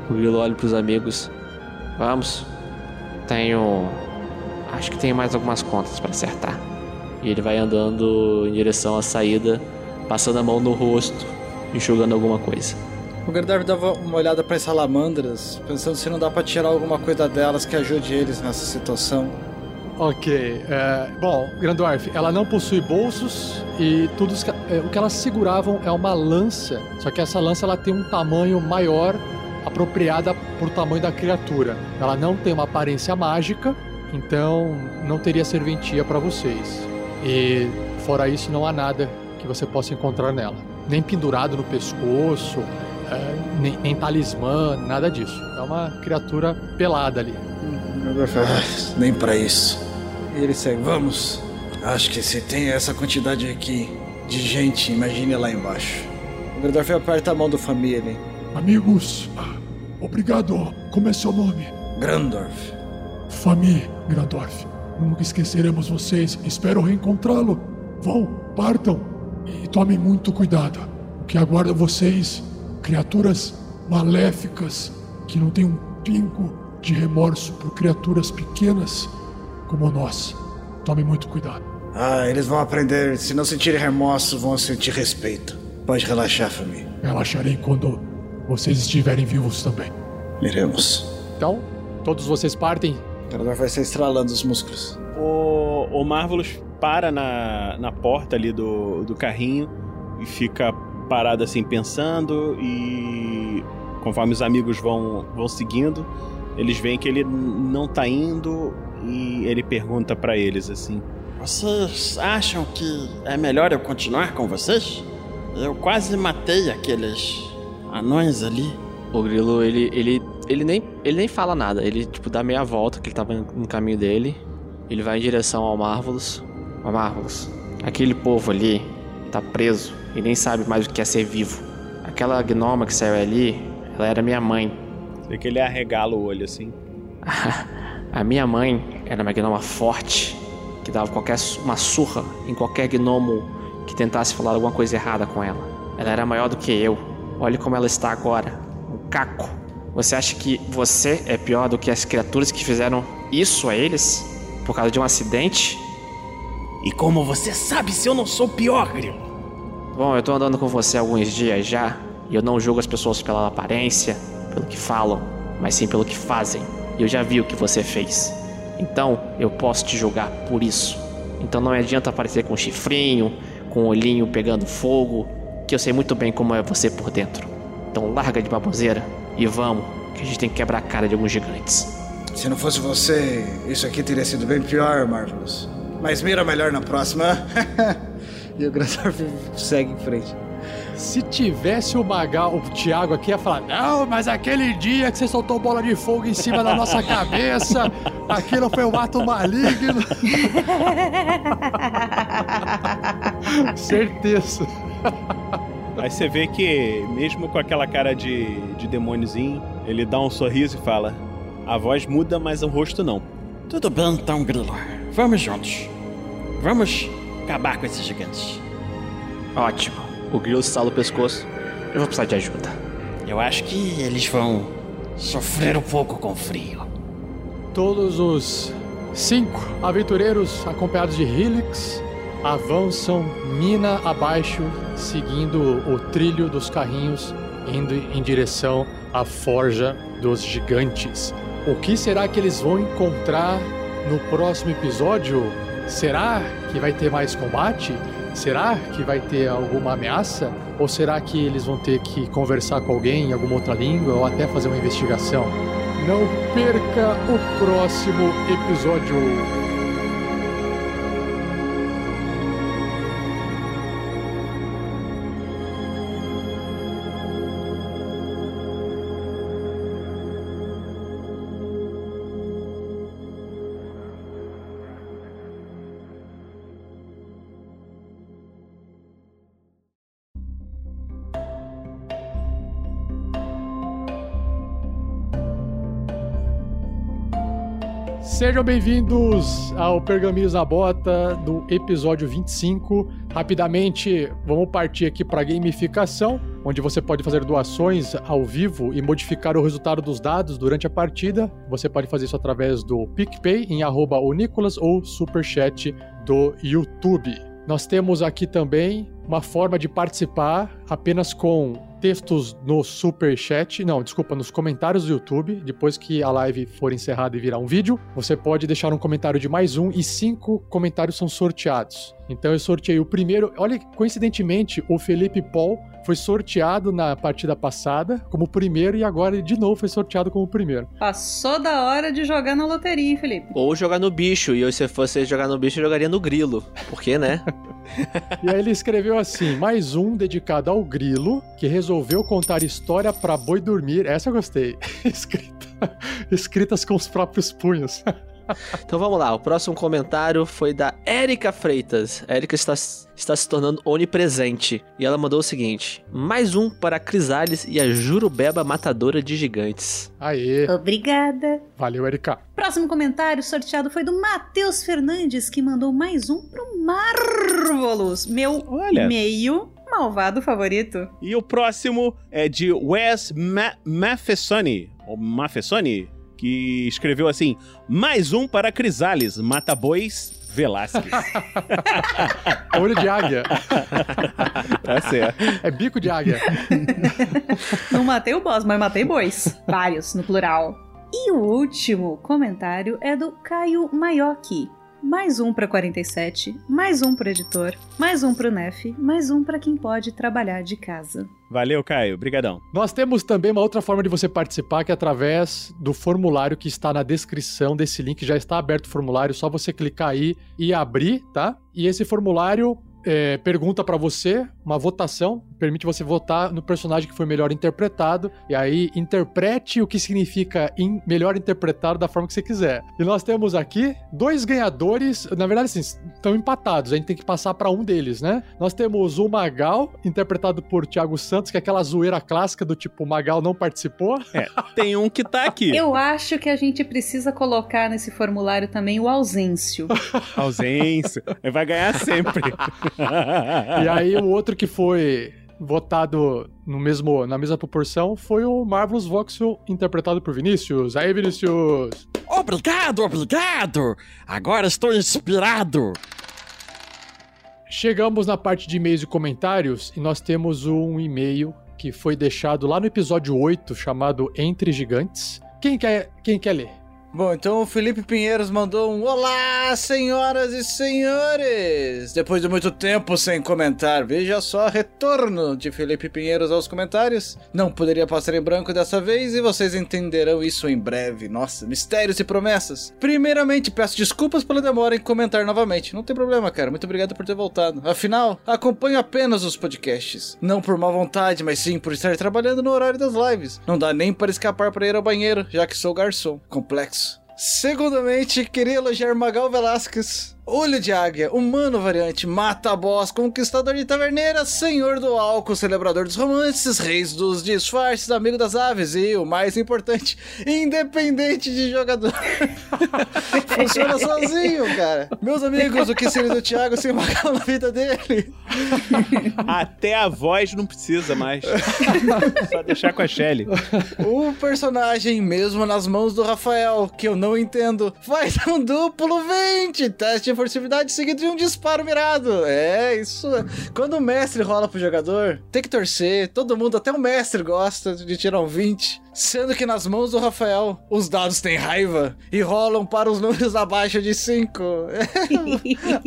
O Grilo olha pros amigos. Vamos. Tenho. Acho que tenho mais algumas contas para acertar. E ele vai andando em direção à saída, passando a mão no rosto, enxugando alguma coisa. O Gandalf dava uma olhada para as salamandras, pensando se não dá para tirar alguma coisa delas que ajude eles nessa situação. Ok. É, bom, Grandorf, ela não possui bolsos e tudo é, o que elas seguravam é uma lança. Só que essa lança ela tem um tamanho maior, apropriada por tamanho da criatura. Ela não tem uma aparência mágica, então não teria serventia para vocês. E fora isso, não há nada que você possa encontrar nela. Nem pendurado no pescoço, é, nem, nem talismã, nada disso. É uma criatura pelada ali. Nem para isso. E ele segue, vamos. Acho que se tem essa quantidade aqui de gente, imagine lá embaixo. O Grandorf aperta a mão do família. Amigos, obrigado. Como é seu nome? Grandorf. Fami, Grandorf. Nunca esqueceremos vocês. Espero reencontrá-lo. Vão, partam e tomem muito cuidado. O que aguarda vocês, criaturas maléficas que não têm um pingo de remorso por criaturas pequenas como nós. Tome muito cuidado. Ah, eles vão aprender. Se não sentirem remorso, vão sentir respeito. Pode relaxar, família. Relaxarei quando vocês estiverem vivos também. Iremos. Então, todos vocês partem. O cara vai ser estralando os músculos. O, o Marvelous para na, na porta ali do, do carrinho e fica parado assim pensando e conforme os amigos vão, vão seguindo, eles veem que ele não tá indo e ele pergunta para eles assim: Vocês acham que é melhor eu continuar com vocês? Eu quase matei aqueles anões ali. O grilo, ele, ele, ele, nem, ele nem fala nada. Ele, tipo, dá meia volta, que ele tava no caminho dele. Ele vai em direção ao Marvelous. Ó, Marvelous, aquele povo ali tá preso e nem sabe mais o que é ser vivo. Aquela gnoma que saiu ali, ela era minha mãe. Vê que ele arregala o olho assim. A minha mãe era uma gnoma forte, que dava qualquer uma surra em qualquer gnomo que tentasse falar alguma coisa errada com ela. Ela era maior do que eu. Olhe como ela está agora. Um caco. Você acha que você é pior do que as criaturas que fizeram isso a eles? Por causa de um acidente? E como você sabe se eu não sou pior, Grilo? Bom, eu tô andando com você há alguns dias já, e eu não julgo as pessoas pela aparência, pelo que falam, mas sim pelo que fazem. E eu já vi o que você fez. Então, eu posso te julgar por isso. Então não adianta aparecer com um chifrinho, com um olhinho pegando fogo, que eu sei muito bem como é você por dentro. Então larga de baboseira e vamos, que a gente tem que quebrar a cara de alguns gigantes. Se não fosse você, isso aqui teria sido bem pior, Marvelous. Mas mira melhor na próxima. e o Grandorf segue em frente. Se tivesse o Magal, o Thiago aqui ia falar: Não, mas aquele dia que você soltou bola de fogo em cima da nossa cabeça, aquilo foi um ato maligno. Certeza. Aí você vê que, mesmo com aquela cara de, de demôniozinho, ele dá um sorriso e fala: A voz muda, mas o rosto não. Tudo bem então, Grilo. Vamos juntos. Vamos acabar com esses gigantes. Ótimo. O grilo estala o pescoço. Eu vou precisar de ajuda. Eu acho que eles vão sofrer um pouco com frio. Todos os cinco aventureiros, acompanhados de Helix, avançam mina abaixo, seguindo o trilho dos carrinhos, indo em direção à forja dos gigantes. O que será que eles vão encontrar no próximo episódio? Será que vai ter mais combate? Será que vai ter alguma ameaça? Ou será que eles vão ter que conversar com alguém em alguma outra língua ou até fazer uma investigação? Não perca o próximo episódio. Sejam bem-vindos ao Pergaminhos na Bota do episódio 25. Rapidamente, vamos partir aqui para gamificação, onde você pode fazer doações ao vivo e modificar o resultado dos dados durante a partida. Você pode fazer isso através do PicPay em arroba Nicolas ou Superchat do YouTube. Nós temos aqui também uma forma de participar apenas com textos no super chat, não, desculpa, nos comentários do YouTube, depois que a live for encerrada e virar um vídeo, você pode deixar um comentário de mais um e cinco comentários são sorteados. Então eu sorteei o primeiro, olha, coincidentemente, o Felipe Paul foi sorteado na partida passada como primeiro e agora ele de novo foi sorteado como primeiro. Passou da hora de jogar na loteria, hein, Felipe? Ou jogar no bicho, e eu, se fosse jogar no bicho, eu jogaria no grilo. Por quê, né? E aí ele escreveu assim: mais um dedicado ao grilo, que resolveu contar história pra boi dormir. Essa eu gostei. Escrita, escritas com os próprios punhos. Então vamos lá, o próximo comentário foi da Érica Freitas. A Érica está, está se tornando onipresente. E ela mandou o seguinte: mais um para a Crisales e a Jurubeba Matadora de Gigantes. Aê, Obrigada. valeu, Erika. Próximo comentário sorteado foi do Matheus Fernandes, que mandou mais um pro Marvelous, meu Olha. meio malvado favorito. E o próximo é de Wes Ma Mafessoni, ou Mafessoni, que escreveu assim: mais um para Crisales, mata bois Velasquez. Olho de águia. tá certo. É bico de águia. Não matei o boss, mas matei bois. Vários, no plural. E o último comentário é do Caio Maiocchi. Mais um para 47, mais um pro editor, mais um pro Nef, mais um para quem pode trabalhar de casa. Valeu, Caio. Brigadão. Nós temos também uma outra forma de você participar, que é através do formulário que está na descrição desse link. Já está aberto o formulário, só você clicar aí e abrir, tá? E esse formulário é, pergunta pra você, uma votação, permite você votar no personagem que foi melhor interpretado, e aí interprete o que significa in- melhor interpretado da forma que você quiser. E nós temos aqui dois ganhadores, na verdade, assim, estão empatados, a gente tem que passar pra um deles, né? Nós temos o Magal, interpretado por Thiago Santos, que é aquela zoeira clássica do tipo, Magal não participou. Tem um que tá aqui. Eu acho que a gente precisa colocar nesse formulário também o ausêncio. Ausência. Vai ganhar sempre. E aí o outro que foi votado no mesmo, na mesma proporção foi o Marvelous Voxel, interpretado por Vinícius. Aí, Vinícius! Obrigado, obrigado! Agora estou inspirado! Chegamos na parte de e-mails e comentários e nós temos um e-mail que foi deixado lá no episódio 8, chamado Entre Gigantes. Quem quer, quem quer ler? Bom, então o Felipe Pinheiros mandou um Olá, senhoras e senhores! Depois de muito tempo sem comentar, veja só, retorno de Felipe Pinheiros aos comentários. Não poderia passar em branco dessa vez e vocês entenderão isso em breve. Nossa, mistérios e promessas. Primeiramente, peço desculpas pela demora em comentar novamente. Não tem problema, cara. Muito obrigado por ter voltado. Afinal, acompanho apenas os podcasts. Não por má vontade, mas sim por estar trabalhando no horário das lives. Não dá nem para escapar para ir ao banheiro, já que sou garçom. Complexo. Segundamente, queria elogiar Magal Velasquez. Olho de águia, humano variante, mata boss, conquistador de taverneira, senhor do álcool, celebrador dos romances, reis dos disfarces, amigo das aves e, o mais importante, independente de jogador. Funciona sozinho, cara. Meus amigos, o que seria do Thiago sem Magal na vida dele? Até a voz não precisa mais. Só deixar com a Shelly. O personagem, mesmo nas mãos do Rafael, que eu não entendo, faz um duplo 20, teste de furtividade seguido de um disparo mirado. É, isso. é- Quando o mestre rola pro jogador, tem que torcer. Todo mundo, até o mestre, gosta de tirar um 20. Sendo que nas mãos do Rafael, os dados têm raiva e rolam para os números abaixo de 5.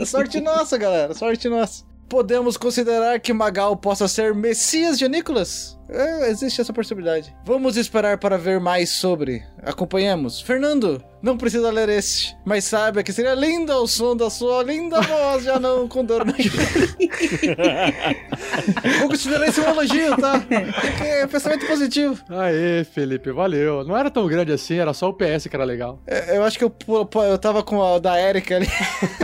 sorte nossa, galera, sorte nossa. Podemos considerar que Magal possa ser Messias de Nicolas? É, existe essa possibilidade. Vamos esperar para ver mais sobre. Acompanhemos. Fernando, não precisa ler este, mas saiba que seria lindo o som da sua linda voz, já não com dor na Vou considerar isso um elogio, tá? Porque é pensamento positivo. Aê, Felipe, valeu. Não era tão grande assim, era só o PS que era legal. É, Eu acho que eu, eu tava com a da Erika ali.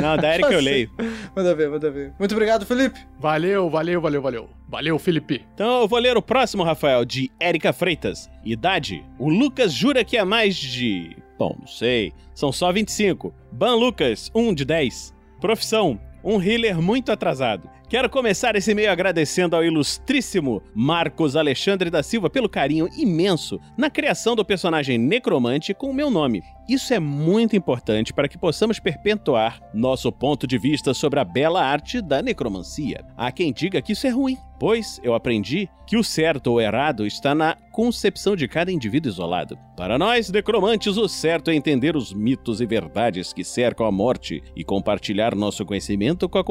Não, da Erika eu leio. Manda ver, manda ver. Muito obrigado, Felipe. Valeu, valeu, valeu, valeu. Valeu, Felipe. Então eu vou ler o próximo, Rafael, de Érica Freitas. Idade: O Lucas jura que é mais de Bom, não sei. São só 25. Ban Lucas, 1 de 10. Profissão: um healer muito atrasado. Quero começar esse e-mail agradecendo ao ilustríssimo Marcos Alexandre da Silva pelo carinho imenso na criação do personagem necromante com o meu nome. Isso é muito importante para que possamos perpetuar nosso ponto de vista sobre a bela arte da necromancia. Há quem diga que isso é ruim, pois eu aprendi que o certo ou errado está na concepção de cada indivíduo isolado. Para nós, necromantes, o certo é entender os mitos e verdades que cercam a morte e compartilhar nosso conhecimento com a,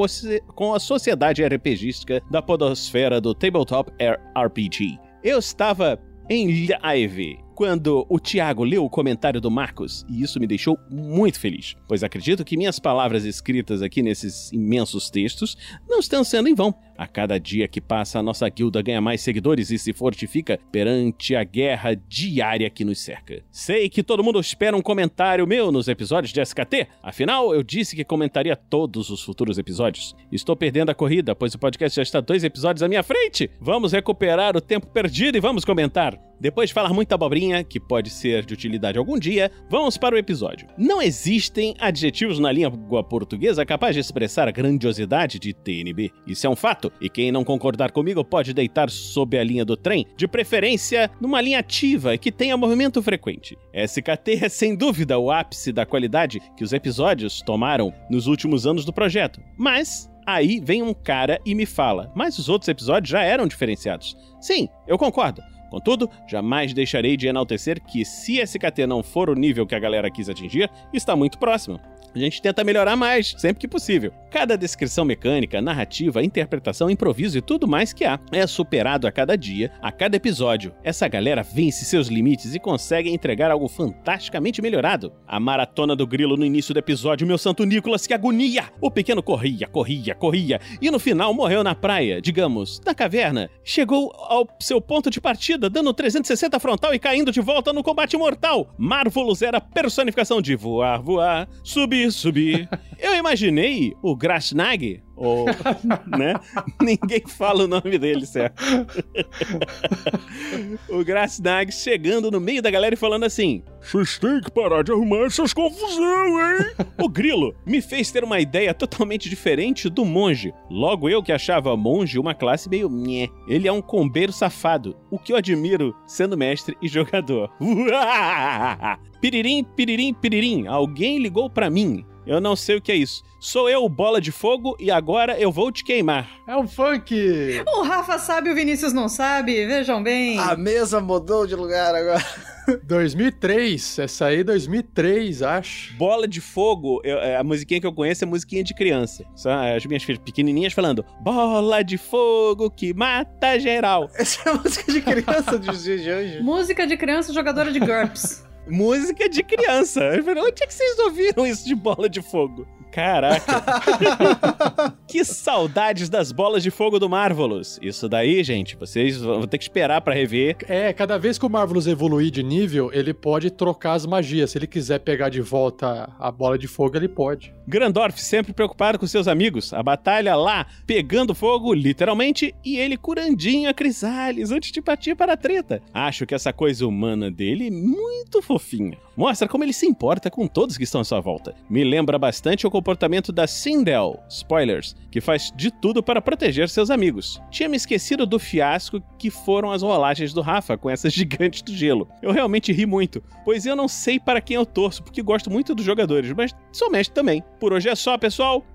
com a sociedade RPGística da podosfera do Tabletop RPG. Eu estava em live quando o Tiago leu o comentário do Marcos, e isso me deixou muito feliz, pois acredito que minhas palavras escritas aqui nesses imensos textos não estão sendo em vão. A cada dia que passa, a nossa guilda ganha mais seguidores e se fortifica perante a guerra diária que nos cerca. Sei que todo mundo espera um comentário meu nos episódios de SKT, afinal, eu disse que comentaria todos os futuros episódios. Estou perdendo a corrida, pois o podcast já está dois episódios à minha frente. Vamos recuperar o tempo perdido e vamos comentar. Depois de falar muita abobrinha, que pode ser de utilidade algum dia, vamos para o episódio. Não existem adjetivos na língua portuguesa capazes de expressar a grandiosidade de TNB. Isso é um fato, e quem não concordar comigo pode deitar sob a linha do trem, de preferência numa linha ativa e que tenha movimento frequente. SKT é sem dúvida o ápice da qualidade que os episódios tomaram nos últimos anos do projeto. Mas Aí vem um cara e me fala, mas os outros episódios já eram diferenciados. Sim, eu concordo. Contudo, jamais deixarei de enaltecer que, se SKT não for o nível que a galera quis atingir, está muito próximo. A gente tenta melhorar mais, sempre que possível. Cada descrição mecânica, narrativa, interpretação, improviso e tudo mais que há é superado a cada dia, a cada episódio. Essa galera vence seus limites e consegue entregar algo fantasticamente melhorado. A maratona do grilo no início do episódio, meu santo Nicolas, que agonia! O pequeno corria, corria, corria e no final morreu na praia, digamos, na caverna. Chegou ao seu ponto de partida, dando 360 frontal e caindo de volta no combate mortal. Marvelous era a personificação de voar, voar, subir subir. Eu imaginei o Grasnag, ou, né? Ninguém fala o nome dele, certo? o Grasnag chegando no meio da galera e falando assim: Vocês têm que parar de arrumar essas confusão, hein? o Grilo me fez ter uma ideia totalmente diferente do monge. Logo eu que achava monge uma classe meio nhé. Ele é um combeiro safado, o que eu admiro sendo mestre e jogador. piririm, piririm, piririm, alguém ligou para mim. Eu não sei o que é isso. Sou eu, bola de fogo, e agora eu vou te queimar. É um funk! O Rafa sabe, o Vinícius não sabe, vejam bem. A mesa mudou de lugar agora. 2003, essa aí 2003, acho. Bola de Fogo, eu, é, a musiquinha que eu conheço é musiquinha de criança. São as minhas filhas pequenininhas falando Bola de Fogo que mata geral. Essa é a música de criança dos dias de hoje. Música de criança jogadora de GURPS. música de criança. Eu falei, onde é que vocês ouviram isso de bola de fogo? Caraca. que saudades das bolas de fogo do Marvelous. Isso daí, gente, vocês vão ter que esperar para rever. É, cada vez que o Marvelous evoluir de nível, ele pode trocar as magias. Se ele quiser pegar de volta a bola de fogo, ele pode. Grandorf sempre preocupado com seus amigos. A batalha lá, pegando fogo, literalmente, e ele curandinho a Crisales antes de partir para a treta. Acho que essa coisa humana dele é muito fofinha. Mostra como ele se importa com todos que estão à sua volta. Me lembra bastante o comportamento da Sindel, spoilers, que faz de tudo para proteger seus amigos. Tinha me esquecido do fiasco que foram as rolagens do Rafa com essas gigantes do gelo. Eu realmente ri muito, pois eu não sei para quem eu torço, porque gosto muito dos jogadores, mas sou mestre também. Por hoje é só, pessoal.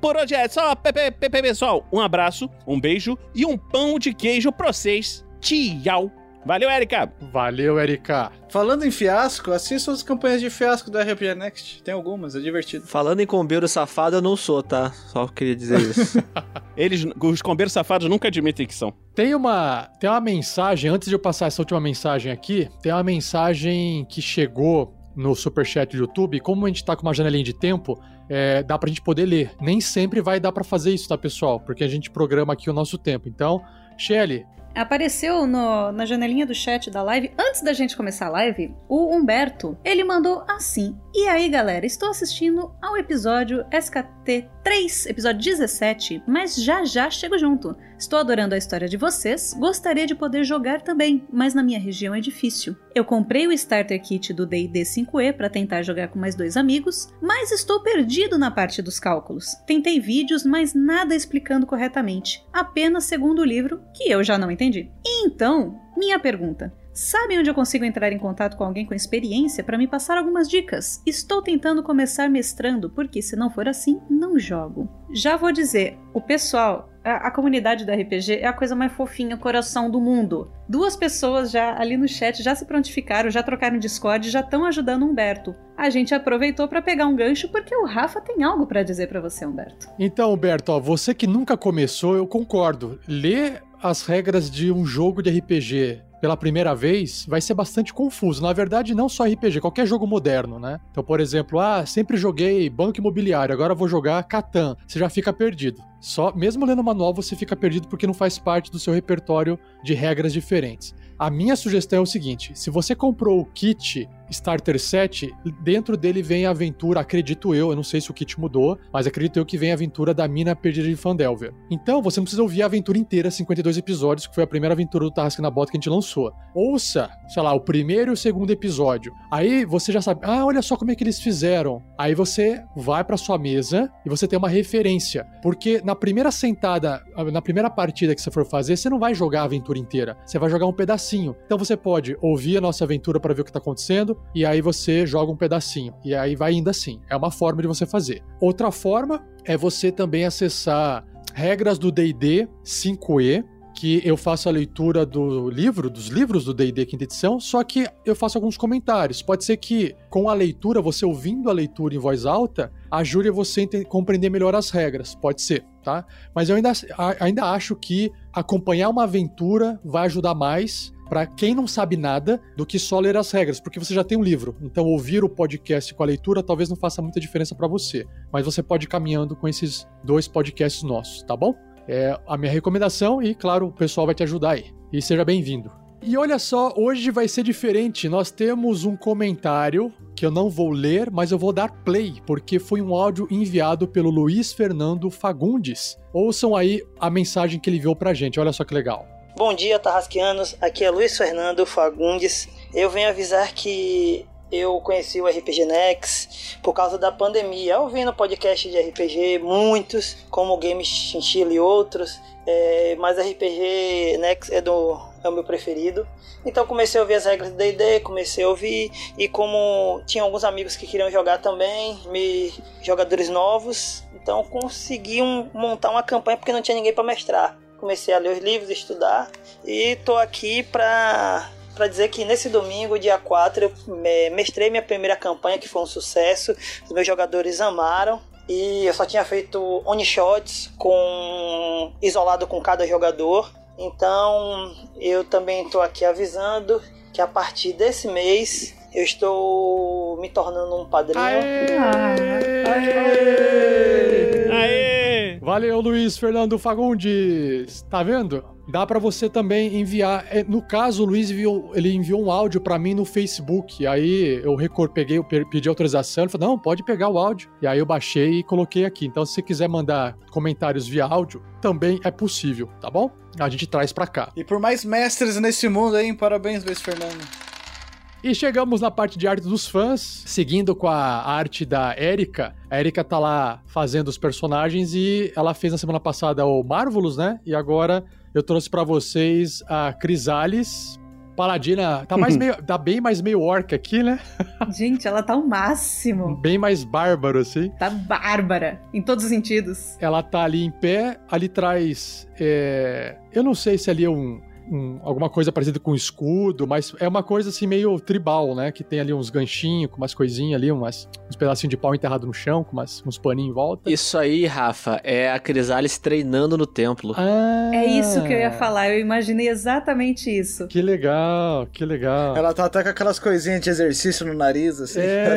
Por hoje é só, pessoal. Um abraço, um beijo e um pão de queijo pra vocês. Tchau! Valeu, Erika! Valeu, Erika! Falando em fiasco, assista as campanhas de fiasco do RPG Next. Tem algumas, é divertido. Falando em combeiro safado, eu não sou, tá? Só queria dizer isso. Eles, os combeiros safados nunca admitem que são. Tem uma, tem uma mensagem, antes de eu passar essa última mensagem aqui, tem uma mensagem que chegou no superchat do YouTube. Como a gente tá com uma janelinha de tempo, é, dá pra gente poder ler. Nem sempre vai dar para fazer isso, tá, pessoal? Porque a gente programa aqui o nosso tempo. Então, Shelly, apareceu no, na janelinha do chat da live, antes da gente começar a live, o Humberto, ele mandou assim: E aí galera, estou assistindo ao episódio SKT 3, episódio 17, mas já já chego junto. Estou adorando a história de vocês, gostaria de poder jogar também, mas na minha região é difícil. Eu comprei o Starter Kit do D&D 5e para tentar jogar com mais dois amigos, mas estou perdido na parte dos cálculos. Tentei vídeos, mas nada explicando corretamente, apenas segundo o livro, que eu já não entendi. Então, minha pergunta: Sabe onde eu consigo entrar em contato com alguém com experiência para me passar algumas dicas? Estou tentando começar mestrando, porque se não for assim, não jogo. Já vou dizer, o pessoal, a, a comunidade do RPG é a coisa mais fofinha, coração do mundo. Duas pessoas já ali no chat já se prontificaram, já trocaram Discord, já estão ajudando o Humberto. A gente aproveitou para pegar um gancho porque o Rafa tem algo para dizer para você, Humberto. Então, Humberto, ó, você que nunca começou, eu concordo. Lê as regras de um jogo de RPG pela primeira vez, vai ser bastante confuso. Na verdade, não só RPG, qualquer jogo moderno, né? Então, por exemplo, ah, sempre joguei Banco Imobiliário, agora vou jogar Catan. Você já fica perdido. Só, mesmo lendo o manual, você fica perdido porque não faz parte do seu repertório de regras diferentes. A minha sugestão é o seguinte: se você comprou o kit Starter Set, dentro dele vem a aventura, acredito eu, eu não sei se o kit mudou, mas acredito eu que vem a aventura da mina perdida de Fandelver. Então, você não precisa ouvir a aventura inteira, 52 episódios, que foi a primeira aventura do Tarrasque na Bota que a gente lançou. Ouça, sei lá, o primeiro e o segundo episódio. Aí você já sabe, ah, olha só como é que eles fizeram. Aí você vai para sua mesa e você tem uma referência, porque na primeira sentada, na primeira partida que você for fazer, você não vai jogar a aventura inteira, você vai jogar um pedacinho. Então você pode ouvir a nossa aventura para ver o que tá acontecendo, e aí você joga um pedacinho. E aí vai indo assim. É uma forma de você fazer. Outra forma é você também acessar regras do D&D 5e, que eu faço a leitura do livro, dos livros do D&D quinta edição, só que eu faço alguns comentários. Pode ser que com a leitura, você ouvindo a leitura em voz alta, ajude você a compreender melhor as regras. Pode ser, tá? Mas eu ainda, ainda acho que acompanhar uma aventura vai ajudar mais para quem não sabe nada do que só ler as regras, porque você já tem um livro. Então ouvir o podcast com a leitura talvez não faça muita diferença para você, mas você pode ir caminhando com esses dois podcasts nossos, tá bom? É a minha recomendação e claro, o pessoal vai te ajudar aí. E seja bem-vindo. E olha só, hoje vai ser diferente. Nós temos um comentário que eu não vou ler, mas eu vou dar play, porque foi um áudio enviado pelo Luiz Fernando Fagundes. Ouçam aí a mensagem que ele enviou pra gente, olha só que legal. Bom dia, Tarrasquianos. Aqui é Luiz Fernando Fagundes. Eu venho avisar que eu conheci o RPG Next por causa da pandemia. Eu vi no podcast de RPG muitos, como Game Chinchilla e outros, é, mas RPG Next é, do, é o meu preferido. Então comecei a ouvir as regras do D&D, comecei a ouvir e como tinha alguns amigos que queriam jogar também, me jogadores novos, então consegui um, montar uma campanha porque não tinha ninguém para mestrar comecei a ler os livros, estudar e tô aqui para para dizer que nesse domingo, dia 4, eu mestrei minha primeira campanha, que foi um sucesso. Os meus jogadores amaram. E eu só tinha feito one shots com isolado com cada jogador. Então, eu também estou aqui avisando que a partir desse mês eu estou me tornando um padrinho. Aê! Aê! Aê! Valeu, Luiz Fernando Fagundes. Tá vendo? Dá para você também enviar. É, no caso, o Luiz enviou, ele enviou um áudio para mim no Facebook. Aí eu recor, peguei, eu pedi autorização. Ele falou: não, pode pegar o áudio. E aí eu baixei e coloquei aqui. Então, se você quiser mandar comentários via áudio, também é possível, tá bom? A gente traz para cá. E por mais mestres nesse mundo aí, parabéns, Luiz Fernando. E chegamos na parte de arte dos fãs, seguindo com a arte da Erika. A Erika tá lá fazendo os personagens e ela fez na semana passada o Marvelous, né? E agora eu trouxe para vocês a Crisales. Paladina, tá mais meio, tá bem mais meio orca aqui, né? Gente, ela tá o máximo. Bem mais bárbaro, assim. Tá bárbara, em todos os sentidos. Ela tá ali em pé, ali traz. É... Eu não sei se ali é um, um, alguma coisa parecida com escudo, mas é uma coisa assim meio tribal, né? Que tem ali uns ganchinhos, com umas coisinhas ali, umas, uns pedacinhos de pau enterrado no chão, com umas, uns paninhos em volta. Isso aí, Rafa, é a Crisales treinando no templo. Ah, é isso que eu ia falar, eu imaginei exatamente isso. Que legal, que legal. Ela tá até com aquelas coisinhas de exercício no nariz, assim. É.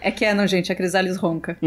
é que é, não, gente, a Crisales ronca.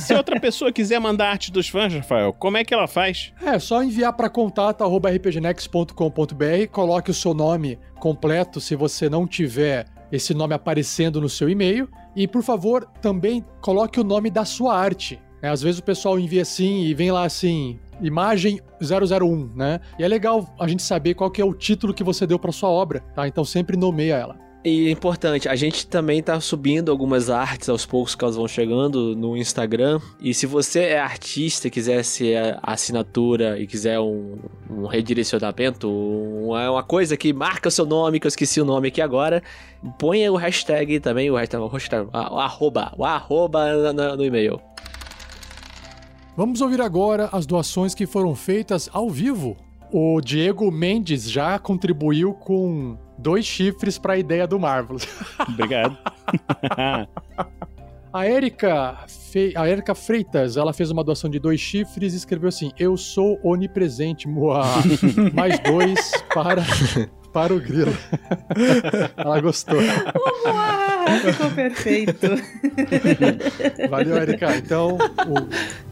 se outra pessoa quiser mandar arte dos fãs, Rafael, como é que ela faz? É, só enviar para contato@rpgnex.com.br, coloque o seu nome completo se você não tiver esse nome aparecendo no seu e-mail e por favor, também coloque o nome da sua arte. É, às vezes o pessoal envia assim e vem lá assim, imagem 001, né? E é legal a gente saber qual que é o título que você deu para sua obra, tá? Então sempre nomeia ela. E é importante, a gente também tá subindo algumas artes aos poucos que elas vão chegando no Instagram. E se você é artista e quiser ser assinatura e quiser um, um redirecionamento, uma, uma coisa que marca o seu nome, que eu esqueci o nome aqui agora, ponha o hashtag também, o hashtag, o hashtag o arroba, o arroba no, no e-mail. Vamos ouvir agora as doações que foram feitas ao vivo. O Diego Mendes já contribuiu com dois chifres para a ideia do Marvelous. Obrigado. a Erika, Fe... a Erika Freitas, ela fez uma doação de dois chifres e escreveu assim: Eu sou onipresente, moa. Mais dois para para o grilo. Ela gostou. Uau, ficou perfeito. Valeu, Erika. Então,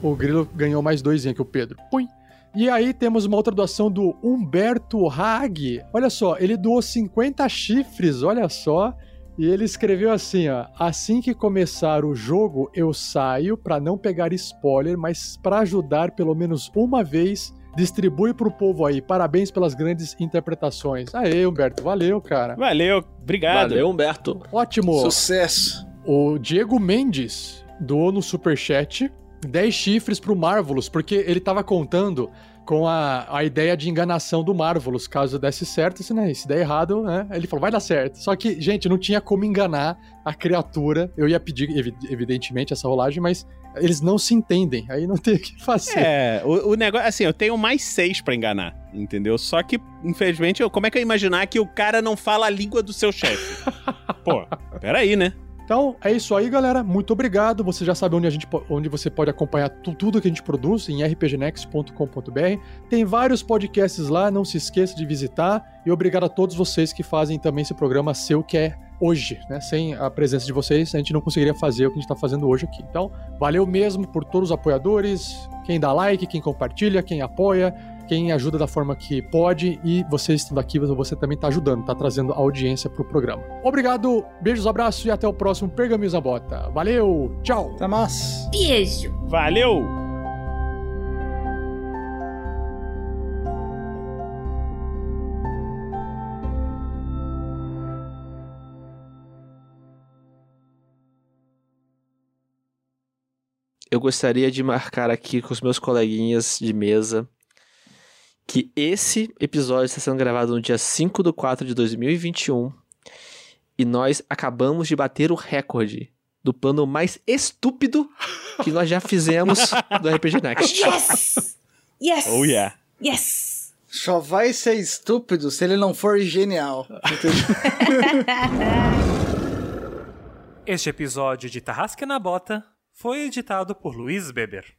o, o grilo ganhou mais dois que o Pedro. Pum. E aí temos uma outra doação do Humberto Hag. Olha só, ele doou 50 chifres, olha só. E ele escreveu assim, ó: "Assim que começar o jogo, eu saio para não pegar spoiler, mas para ajudar pelo menos uma vez distribui pro povo aí. Parabéns pelas grandes interpretações. Aê, Humberto, valeu, cara. Valeu, obrigado. Valeu, Humberto. Ótimo. Sucesso. O Diego Mendes doou no superchat 10 chifres pro Marvelous, porque ele tava contando com a, a ideia de enganação do Marvelous, caso desse certo, se, né, se der errado, né, ele falou, vai dar certo. Só que, gente, não tinha como enganar a criatura, eu ia pedir, evidentemente, essa rolagem, mas eles não se entendem, aí não tem o que fazer. É, o, o negócio, assim, eu tenho mais seis para enganar, entendeu? Só que, infelizmente, eu, como é que eu ia imaginar que o cara não fala a língua do seu chefe? Pô, peraí, né? Então é isso aí, galera. Muito obrigado. Você já sabe onde, a gente, onde você pode acompanhar tudo que a gente produz em rpgnext.com.br. Tem vários podcasts lá, não se esqueça de visitar. E obrigado a todos vocês que fazem também esse programa seu que é hoje, né? Sem a presença de vocês, a gente não conseguiria fazer o que a gente está fazendo hoje aqui. Então, valeu mesmo por todos os apoiadores, quem dá like, quem compartilha, quem apoia quem ajuda da forma que pode e você estando aqui, você também está ajudando, está trazendo audiência para o programa. Obrigado, beijos, abraços e até o próximo Pergaminhos na Bota. Valeu, tchau. Até mais. Beijo. Valeu. Eu gostaria de marcar aqui com os meus coleguinhas de mesa que esse episódio está sendo gravado no dia 5 de 4 de 2021 e nós acabamos de bater o recorde do plano mais estúpido que nós já fizemos do RPG Next. Yes! Yes! Oh yeah! Yes! Só vai ser estúpido se ele não for genial. este episódio de Tarrasque na Bota foi editado por Luiz Beber.